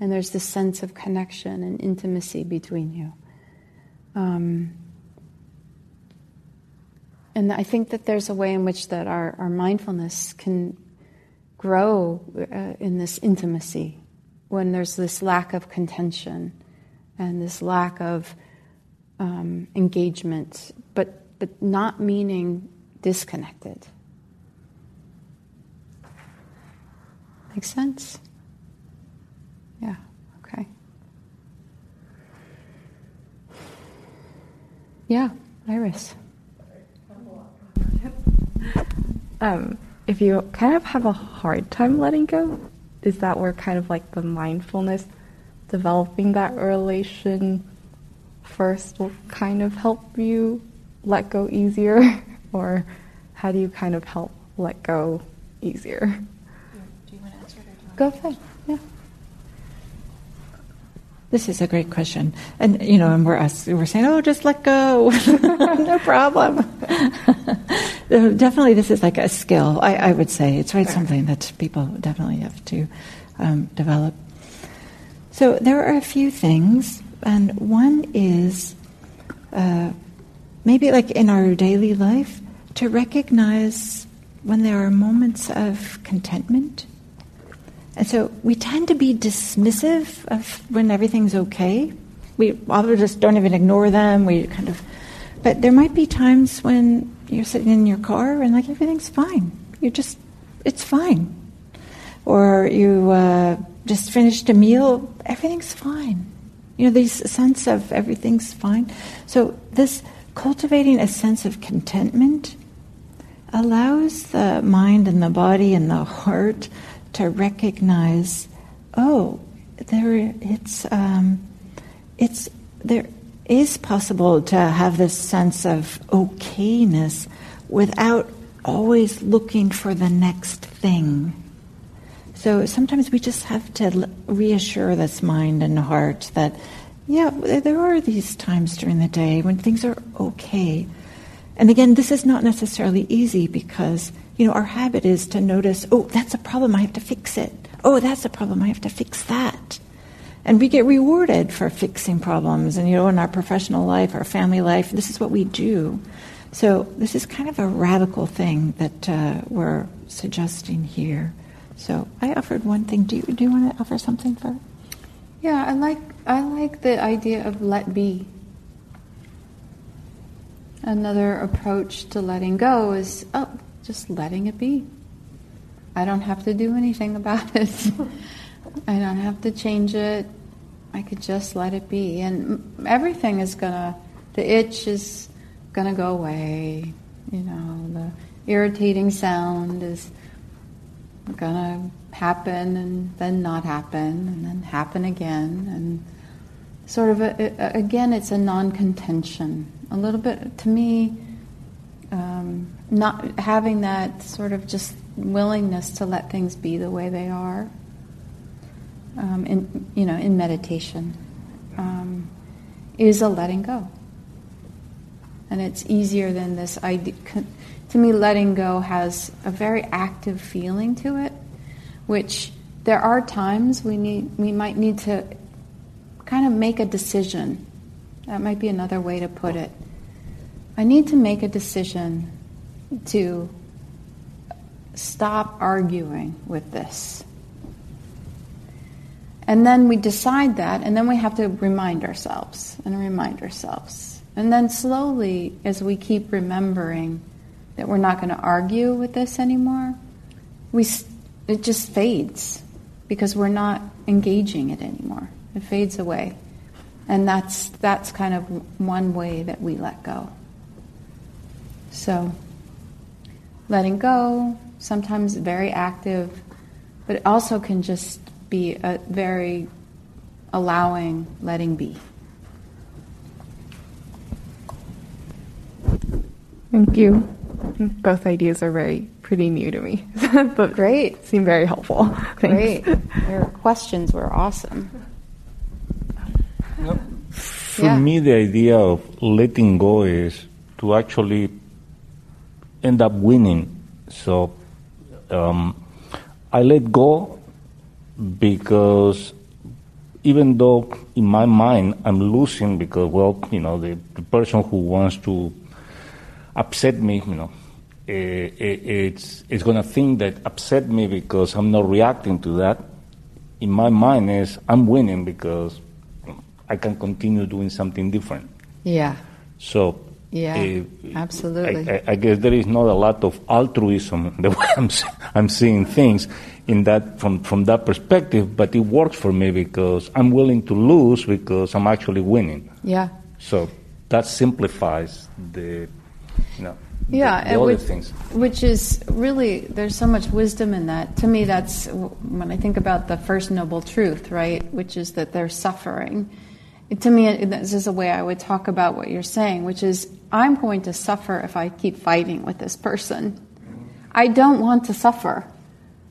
and there's this sense of connection and intimacy between you. Um, and I think that there's a way in which that our, our mindfulness can grow uh, in this intimacy when there's this lack of contention and this lack of um, engagement, but but not meaning disconnected. Make sense? Yeah, okay. Yeah, Iris. Um, if you kind of have a hard time letting go, is that where kind of like the mindfulness, developing that relation first will kind of help you let go easier? (laughs) or how do you kind of help let go easier? Do you want to answer it? Go ahead. Yeah. This is a great question, and you know, and we're us, we're saying, "Oh, just let go, (laughs) no problem." (laughs) definitely, this is like a skill. I, I would say it's right something that people definitely have to um, develop. So there are a few things, and one is uh, maybe like in our daily life, to recognize when there are moments of contentment. And so we tend to be dismissive of when everything's okay. We often just don't even ignore them. We kind of, but there might be times when you're sitting in your car and like everything's fine. You just, it's fine. Or you uh, just finished a meal, everything's fine. You know, this sense of everything's fine. So this cultivating a sense of contentment allows the mind and the body and the heart to recognize, oh, there it's um, it's there is possible to have this sense of okayness without always looking for the next thing. So sometimes we just have to reassure this mind and heart that yeah, there are these times during the day when things are okay. And again, this is not necessarily easy because, you know, our habit is to notice, oh, that's a problem, I have to fix it. Oh, that's a problem, I have to fix that. And we get rewarded for fixing problems. And, you know, in our professional life, our family life, this is what we do. So this is kind of a radical thing that uh, we're suggesting here. So I offered one thing. Do you, do you want to offer something for? Yeah, I like I like the idea of let be. Another approach to letting go is, oh, just letting it be. I don't have to do anything about it. (laughs) I don't have to change it. I could just let it be. And everything is gonna, the itch is gonna go away. You know, the irritating sound is gonna happen and then not happen and then happen again. And sort of a, a, again, it's a non-contention. A little bit to me, um, not having that sort of just willingness to let things be the way they are. Um, in you know, in meditation, um, is a letting go, and it's easier than this idea. To me, letting go has a very active feeling to it, which there are times we need we might need to kind of make a decision. That might be another way to put it. I need to make a decision to stop arguing with this. And then we decide that, and then we have to remind ourselves and remind ourselves. And then slowly, as we keep remembering that we're not going to argue with this anymore, we, it just fades because we're not engaging it anymore. It fades away. And that's, that's kind of one way that we let go. So, letting go, sometimes very active, but it also can just be a very allowing, letting be. Thank you. Both ideas are very pretty new to me, (laughs) but great. Seem very helpful. Thanks. Great. Your questions were awesome. For yeah. me, the idea of letting go is to actually end up winning. So um, I let go because even though in my mind I'm losing because, well, you know, the, the person who wants to upset me, you know, uh, it's, it's going to think that upset me because I'm not reacting to that. In my mind is I'm winning because I can continue doing something different. Yeah. So yeah, uh, absolutely. I, I, guess there is not a lot of altruism (laughs) the way I'm, I'm seeing things in that from, from that perspective, but it works for me because I'm willing to lose because I'm actually winning. Yeah. So that simplifies the, you know, yeah, the, the which, things. Which is really, there's so much wisdom in that. To me, that's when I think about the first noble truth, right? Which is that there's suffering to me, this is a way I would talk about what you're saying, which is I'm going to suffer if I keep fighting with this person. I don't want to suffer.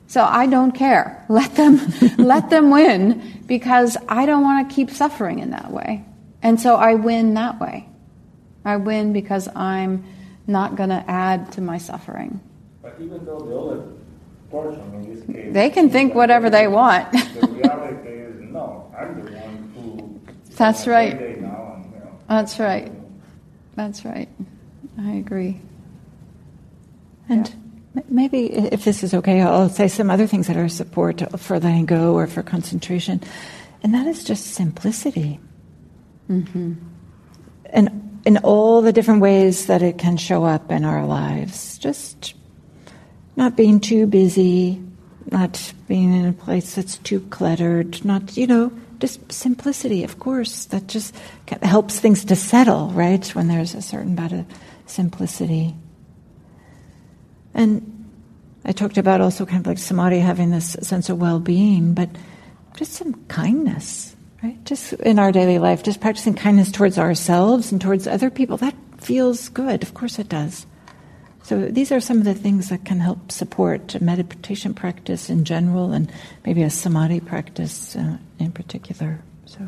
So I don't care. (laughs) Let them, (laughs) let them win because I don't want to keep suffering in that way. And so I win that way. I win because I'm not going to add to my suffering. But even though the other person in this case, they can think whatever they want. the reality is no, I'm the that's right. That's right. That's right. I agree. And yeah. maybe if this is okay, I'll say some other things that are support for letting go or for concentration. And that is just simplicity. Mm-hmm. And in all the different ways that it can show up in our lives. Just not being too busy, not being in a place that's too cluttered, not, you know, just simplicity, of course, that just helps things to settle, right? When there's a certain amount of simplicity. And I talked about also kind of like samadhi having this sense of well being, but just some kindness, right? Just in our daily life, just practicing kindness towards ourselves and towards other people, that feels good. Of course it does. So these are some of the things that can help support meditation practice in general and maybe a samadhi practice uh, in particular. So.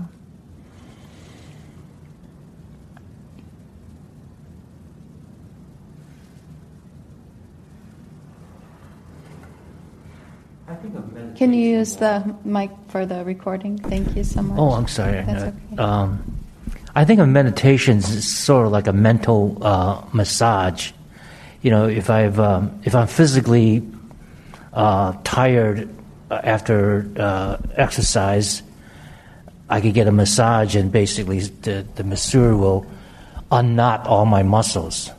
Can you use the mic for the recording? Thank you so much. Oh, I'm sorry. That's okay. Um, I think of meditation is sort of like a mental uh, massage you know, if I've um, if I'm physically uh, tired after uh, exercise, I could get a massage, and basically the, the masseur will unknot all my muscles.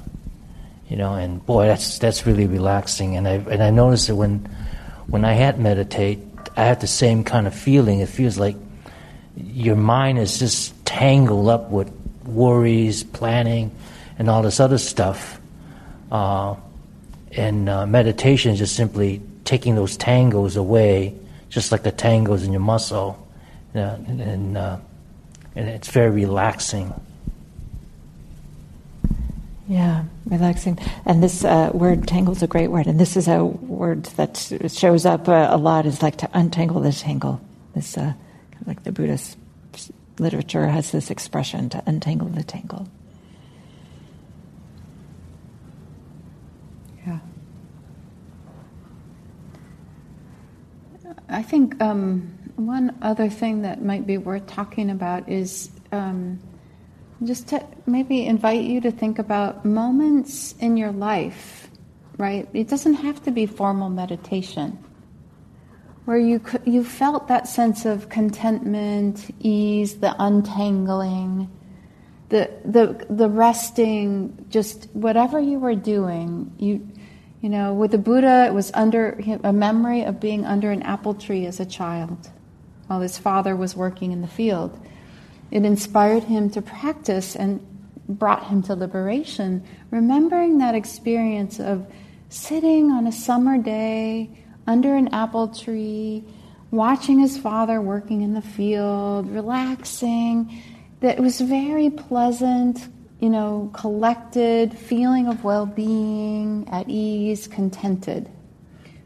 You know, and boy, that's that's really relaxing. And I and I noticed that when when I had meditate, I had the same kind of feeling. It feels like your mind is just tangled up with worries, planning, and all this other stuff uh, and uh, meditation is just simply taking those tangles away, just like the tangles in your muscle, uh, and uh, and it's very relaxing. Yeah, relaxing. And this uh, word "tangle" is a great word, and this is a word that shows up uh, a lot. Is like to untangle the tangle. This, uh, like the Buddhist literature has this expression to untangle the tangle. I think um, one other thing that might be worth talking about is um, just to maybe invite you to think about moments in your life, right? It doesn't have to be formal meditation, where you you felt that sense of contentment, ease, the untangling, the the the resting, just whatever you were doing, you you know, with the Buddha, it was under a memory of being under an apple tree as a child while his father was working in the field. It inspired him to practice and brought him to liberation, remembering that experience of sitting on a summer day under an apple tree, watching his father working in the field, relaxing. That was very pleasant, you know, collected, feeling of well being, at ease, contented.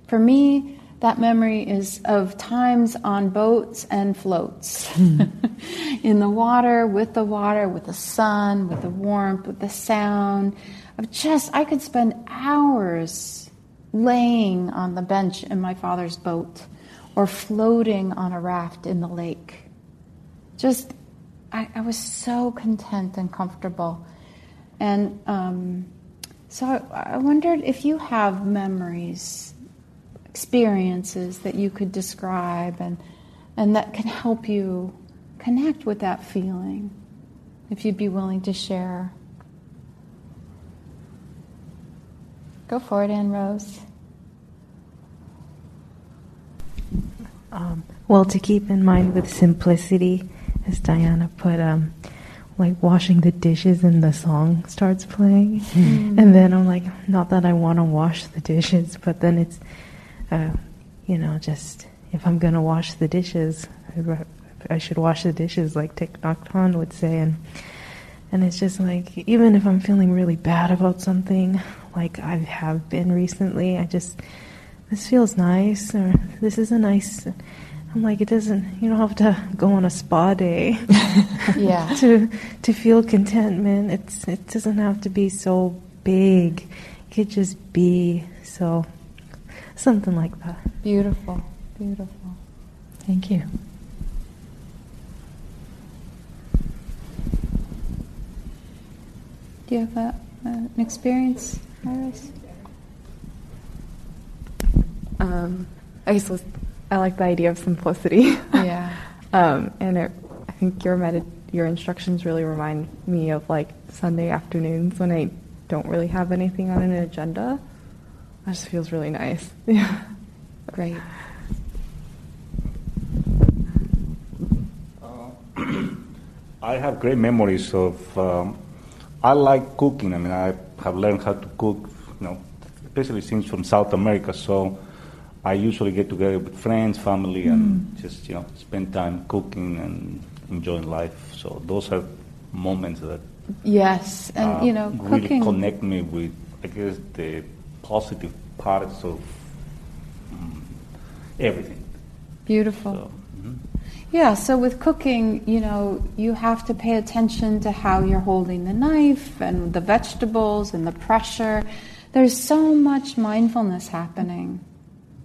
For me, that memory is of times on boats and floats. (laughs) in the water, with the water, with the sun, with the warmth, with the sound. Of just, I could spend hours laying on the bench in my father's boat or floating on a raft in the lake. Just, I, I was so content and comfortable. And um, so I, I wondered if you have memories, experiences that you could describe and, and that can help you connect with that feeling, if you'd be willing to share. Go for it, Anne Rose. Um, well, to keep in mind with simplicity, as Diana put, um, like washing the dishes and the song starts playing. Mm. And then I'm like, not that I want to wash the dishes, but then it's, uh, you know, just if I'm going to wash the dishes, I should wash the dishes, like Thich Nhat Hanh would say. And, and it's just like, even if I'm feeling really bad about something, like I have been recently, I just, this feels nice, or this is a nice I'm like, it doesn't. You don't have to go on a spa day, (laughs) yeah, (laughs) to to feel contentment. It's it doesn't have to be so big. It could just be so, something like that. Beautiful, beautiful. Thank you. Do you have a, uh, an experience, Iris? Um, I guess I like the idea of simplicity. Yeah. (laughs) um, and it, I think your med- your instructions really remind me of like Sunday afternoons when I don't really have anything on an agenda. That just feels really nice. (laughs) Yeah. Great. Uh, (clears throat) I have great memories of. Um, I like cooking. I mean, I have learned how to cook, you know, especially since from South America. So I usually get together with friends, family, mm. and just you know spend time cooking and enjoying life. So those are moments that yes, and uh, you know, really cooking connect me with I guess the positive parts of um, everything. Beautiful. So, mm-hmm. Yeah, so with cooking, you know, you have to pay attention to how you're holding the knife and the vegetables and the pressure. There's so much mindfulness happening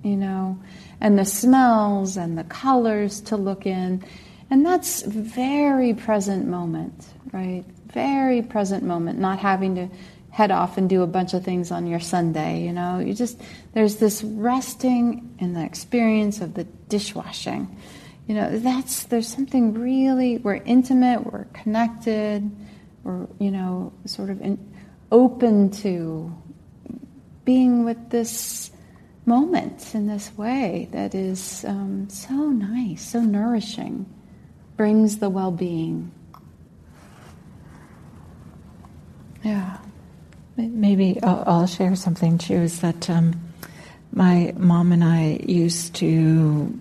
you know, and the smells and the colors to look in. And that's very present moment, right? Very present moment, not having to head off and do a bunch of things on your Sunday, you know. You just, there's this resting in the experience of the dishwashing. You know, that's, there's something really, we're intimate, we're connected, we're, you know, sort of in, open to being with this moment in this way that is um, so nice, so nourishing, brings the well being. Yeah. Maybe I'll, I'll, share something too is that um, my mom and I used to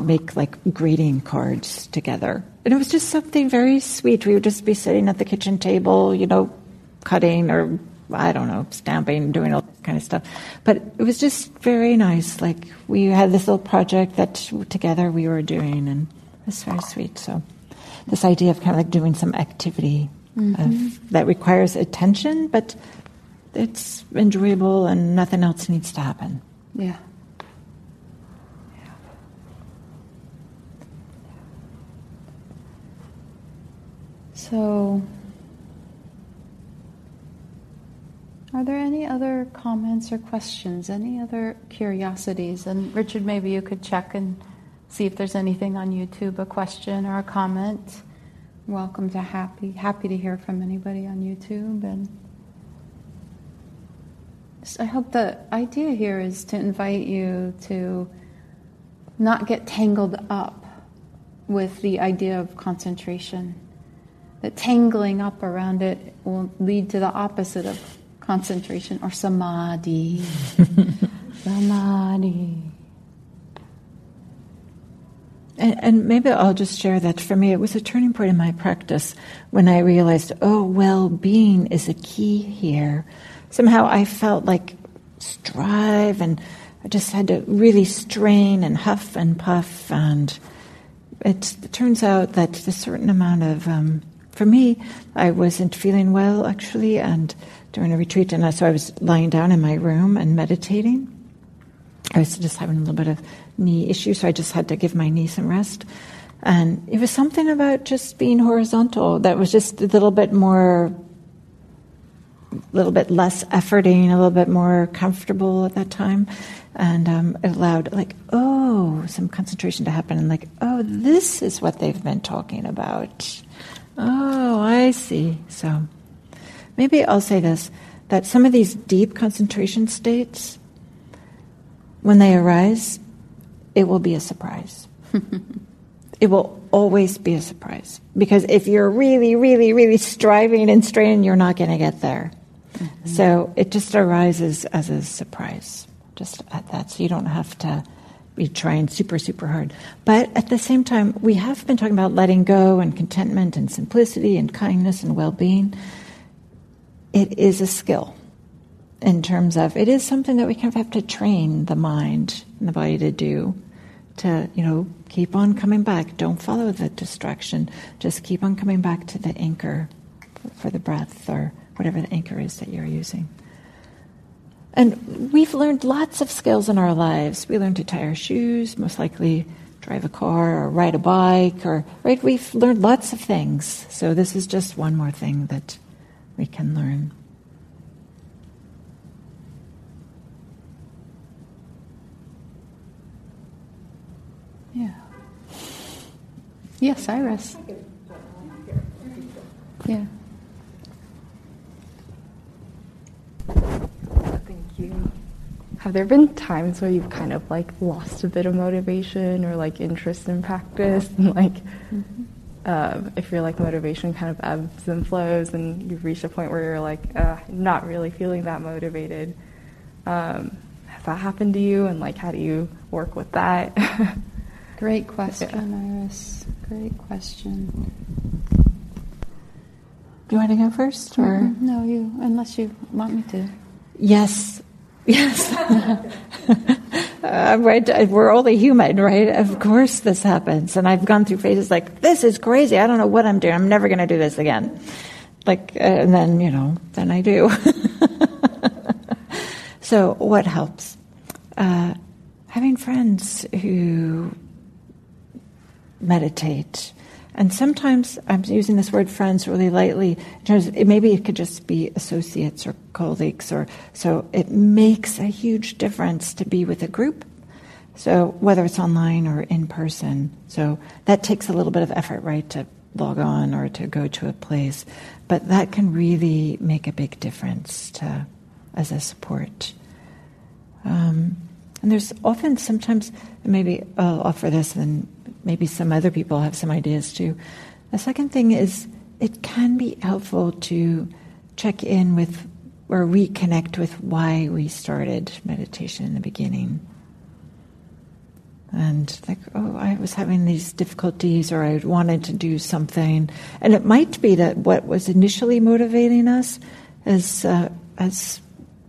make like greeting cards together. And it was just something very sweet. We would just be sitting at the kitchen table, you know, cutting or I don't know, stamping, doing all this kind of stuff. But it was just very nice. Like we had this little project that together we were doing, and it was very sweet. So this idea of kind of like doing some activity mm-hmm. of, that requires attention, but it's enjoyable and nothing else needs to happen. Yeah. So Are there any other comments or questions? Any other curiosities? And Richard, maybe you could check and see if there's anything on YouTube, a question or a comment. Welcome to happy happy to hear from anybody on YouTube and I hope the idea here is to invite you to not get tangled up with the idea of concentration. That tangling up around it will lead to the opposite of concentration or samadhi. (laughs) samadhi. And, and, maybe I'll just share that for me, it was a turning point in my practice when I realized, oh, well being is a key here. Somehow I felt like strive and I just had to really strain and huff and puff. And it, turns out that a certain amount of, um, for me, I wasn't feeling well actually, and during a retreat, and so I was lying down in my room and meditating. I was just having a little bit of knee issue, so I just had to give my knee some rest. And it was something about just being horizontal that was just a little bit more, a little bit less efforting, a little bit more comfortable at that time. And um, it allowed, like, oh, some concentration to happen, and like, oh, this is what they've been talking about. Oh, I see. So maybe I'll say this that some of these deep concentration states, when they arise, it will be a surprise. (laughs) it will always be a surprise. Because if you're really, really, really striving and straining, you're not going to get there. Mm-hmm. So it just arises as a surprise, just at that. So you don't have to be trying super, super hard. But at the same time, we have been talking about letting go and contentment and simplicity and kindness and well being. It is a skill in terms of it is something that we kind of have to train the mind and the body to do to you know keep on coming back don't follow the distraction just keep on coming back to the anchor for the breath or whatever the anchor is that you're using and we've learned lots of skills in our lives we learned to tie our shoes most likely drive a car or ride a bike or right we've learned lots of things so this is just one more thing that we can learn Yeah. Yes, Iris. Yeah. Thank you. Have there been times where you've kind of like lost a bit of motivation or like interest in practice (laughs) and like mm-hmm. um, if your like motivation kind of ebbs and flows and you've reached a point where you're like uh, not really feeling that motivated um, has that happened to you and like how do you work with that (laughs) Great question, yeah. Iris. Great question. Do you want to go first, or mm-hmm. no? You, unless you want me to. Yes, yes. (laughs) uh, right, we're only human, right? Of course, this happens, and I've gone through phases like this is crazy. I don't know what I'm doing. I'm never going to do this again. Like, uh, and then you know, then I do. (laughs) so, what helps? Uh, having friends who meditate. And sometimes I'm using this word friends really lightly. In terms of, it, maybe it could just be associates or colleagues, or so it makes a huge difference to be with a group. So whether it's online or in person, so that takes a little bit of effort, right, to log on or to go to a place, but that can really make a big difference to, as a support. Um, and there's often sometimes maybe I'll offer this and maybe some other people have some ideas too. The second thing is it can be helpful to check in with or reconnect with why we started meditation in the beginning. And like, oh, I was having these difficulties, or I wanted to do something, and it might be that what was initially motivating us has uh, has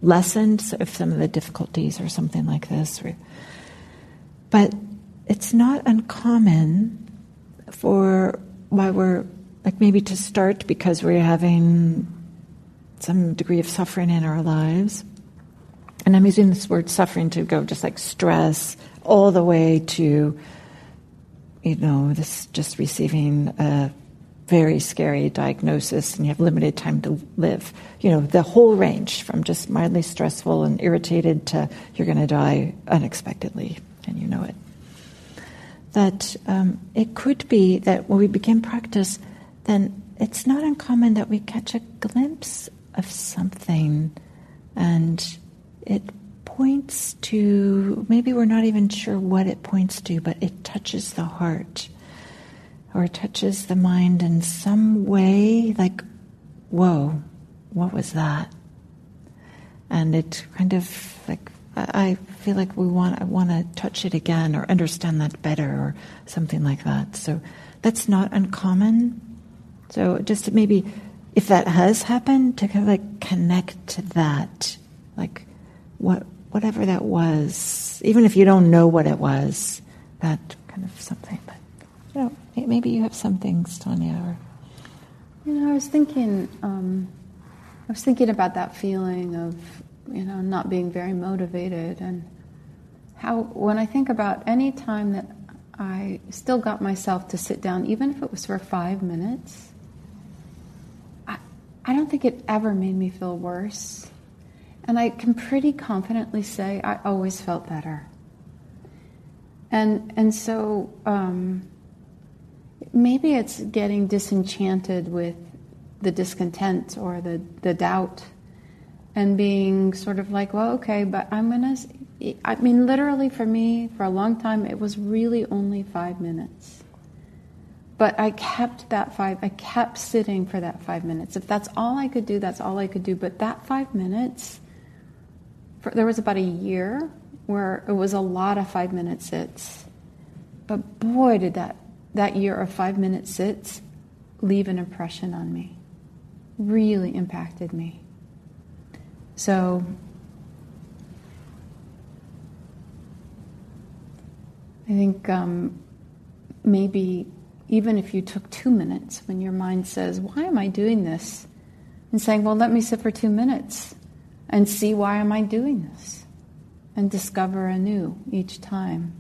lessened of some of the difficulties, or something like this. But it's not uncommon for why we're like maybe to start because we're having some degree of suffering in our lives. And I'm using this word suffering to go just like stress all the way to, you know, this just receiving a very scary diagnosis and you have limited time to live. You know, the whole range from just mildly stressful and irritated to you're going to die unexpectedly and you know it that um, it could be that when we begin practice, then it's not uncommon that we catch a glimpse of something and it points to, maybe we're not even sure what it points to, but it touches the heart or touches the mind in some way, like, whoa, what was that? and it kind of like I feel like we want I want to touch it again or understand that better or something like that. So that's not uncommon. So just maybe if that has happened to kind of like connect to that, like what whatever that was, even if you don't know what it was, that kind of something. But you know, maybe you have some things, Tanya. Or you know, I was thinking, um, I was thinking about that feeling of you know not being very motivated, and how when I think about any time that I still got myself to sit down, even if it was for five minutes. I, I don't think it ever made me feel worse. And I can pretty confidently say I always felt better. And, and so um, maybe it's getting disenchanted with the discontent or the, the doubt and being sort of like, well, okay, but I'm going to. I mean, literally for me, for a long time, it was really only five minutes. But I kept that five, I kept sitting for that five minutes. If that's all I could do, that's all I could do. But that five minutes, for, there was about a year where it was a lot of five minute sits. But boy, did that, that year of five minute sits leave an impression on me. Really impacted me. So, I think um, maybe even if you took two minutes when your mind says, Why am I doing this? and saying, Well, let me sit for two minutes and see why am I doing this and discover anew each time.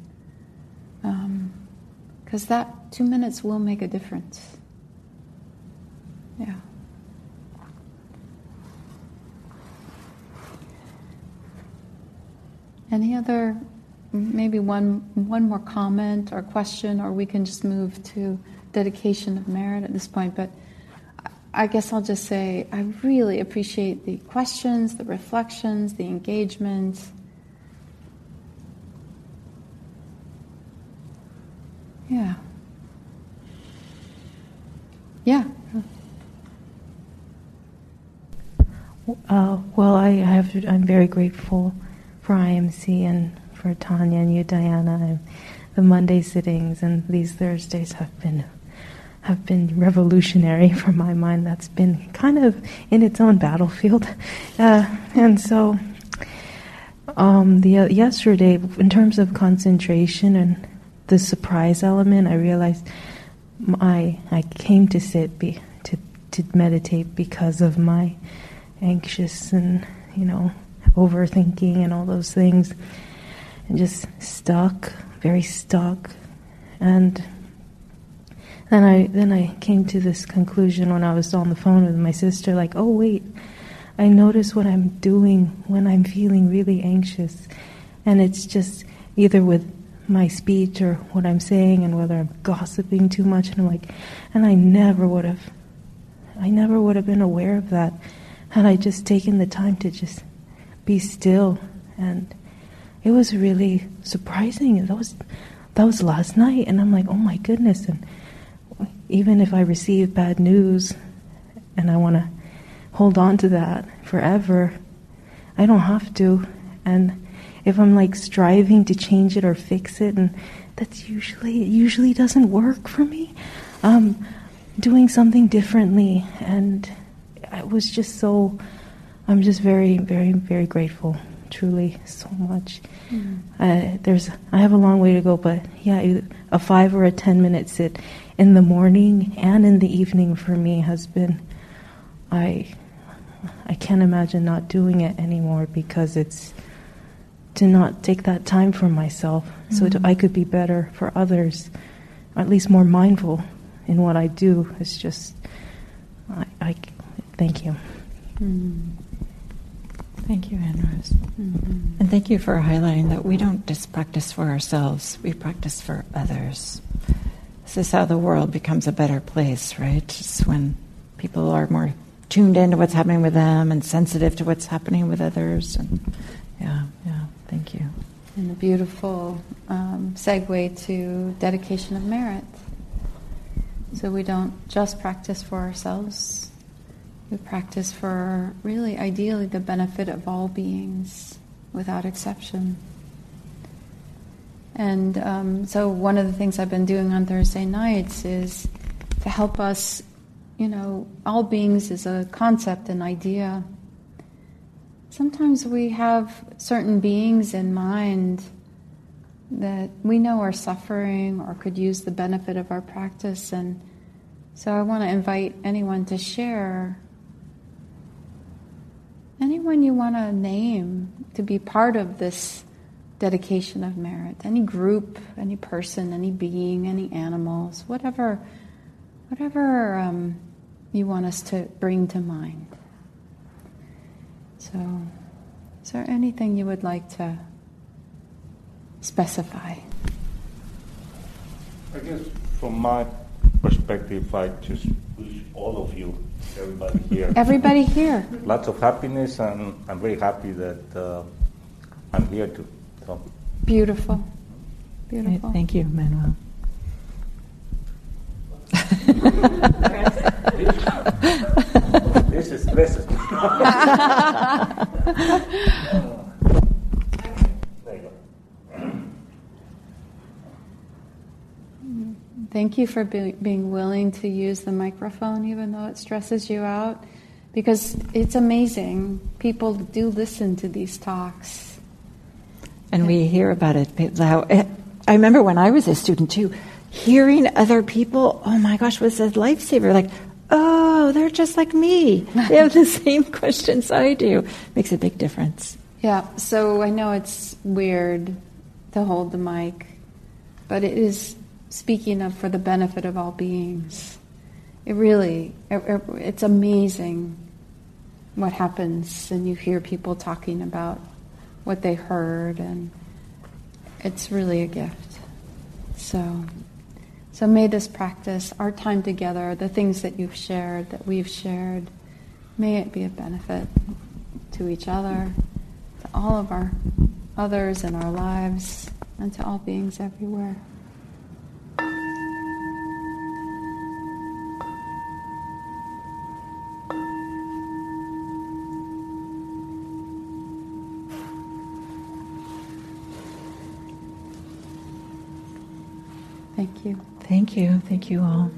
Because um, that two minutes will make a difference. Yeah. Any other, maybe one one more comment or question, or we can just move to dedication of merit at this point. But I guess I'll just say I really appreciate the questions, the reflections, the engagement. Yeah. Yeah. Uh, well, I have. I'm very grateful for IMC and for Tanya and you, Diana. The Monday sittings and these Thursdays have been have been revolutionary (laughs) for my mind. That's been kind of in its own battlefield, (laughs) uh, and so um, the uh, yesterday, in terms of concentration and the surprise element, I realized I I came to sit be, to to meditate because of my anxious and you know overthinking and all those things, and just stuck, very stuck, and then I then I came to this conclusion when I was on the phone with my sister, like, oh wait, I notice what I'm doing when I'm feeling really anxious, and it's just either with my speech or what I'm saying and whether I'm gossiping too much, and I'm like, and I never would have, I never would have been aware of that had I just taken the time to just be still. And it was really surprising. That was that was last night, and I'm like, oh my goodness. And even if I receive bad news, and I want to hold on to that forever, I don't have to. And if I'm like striving to change it or fix it, and that's usually it usually doesn't work for me. Um, doing something differently, and I was just so I'm just very, very, very grateful. Truly, so much. Mm. Uh, there's, I have a long way to go, but yeah, a five or a ten minute sit in the morning and in the evening for me has been. I, I can't imagine not doing it anymore because it's to not take that time for myself, mm. so I could be better for others, or at least more mindful in what I do. It's just, I, I thank you. Mm. Thank you, Anne Rose. Mm-hmm. And thank you for highlighting that we don't just practice for ourselves, we practice for others. This is how the world becomes a better place, right? It's when people are more tuned into what's happening with them and sensitive to what's happening with others. And yeah, yeah, thank you. And a beautiful um, segue to dedication of merit. So we don't just practice for ourselves, We practice for really, ideally, the benefit of all beings without exception. And um, so, one of the things I've been doing on Thursday nights is to help us, you know, all beings is a concept, an idea. Sometimes we have certain beings in mind that we know are suffering or could use the benefit of our practice. And so I want to invite anyone to share anyone you want to name to be part of this dedication of merit. Any group, any person, any being, any animals, whatever, whatever um, you want us to bring to mind. So, is there anything you would like to specify? I guess from my perspective, I just wish all of you, everybody here, Everybody here. lots of happiness, and I'm very happy that uh, I'm here too. So, Beautiful. Beautiful. Thank you, Manuel. (laughs) this is stresses. there (laughs) you go. Thank you for be- being willing to use the microphone, even though it stresses you out, because it's amazing. People do listen to these talks. And we hear about it. I remember when I was a student too, hearing other people, oh my gosh, was a lifesaver. Like, oh, they're just like me. (laughs) They have the same questions I do. Makes a big difference. Yeah, so I know it's weird to hold the mic, but it is speaking of for the benefit of all beings. It really, it, it- it's amazing what happens, and you hear people talking about what they heard, and it's really a gift. So, so may this practice, our time together, the things that you've shared, that we've shared, may it be a benefit to each other, to all of our others in our lives, and to all beings everywhere. Thank you. Thank you. Thank you all.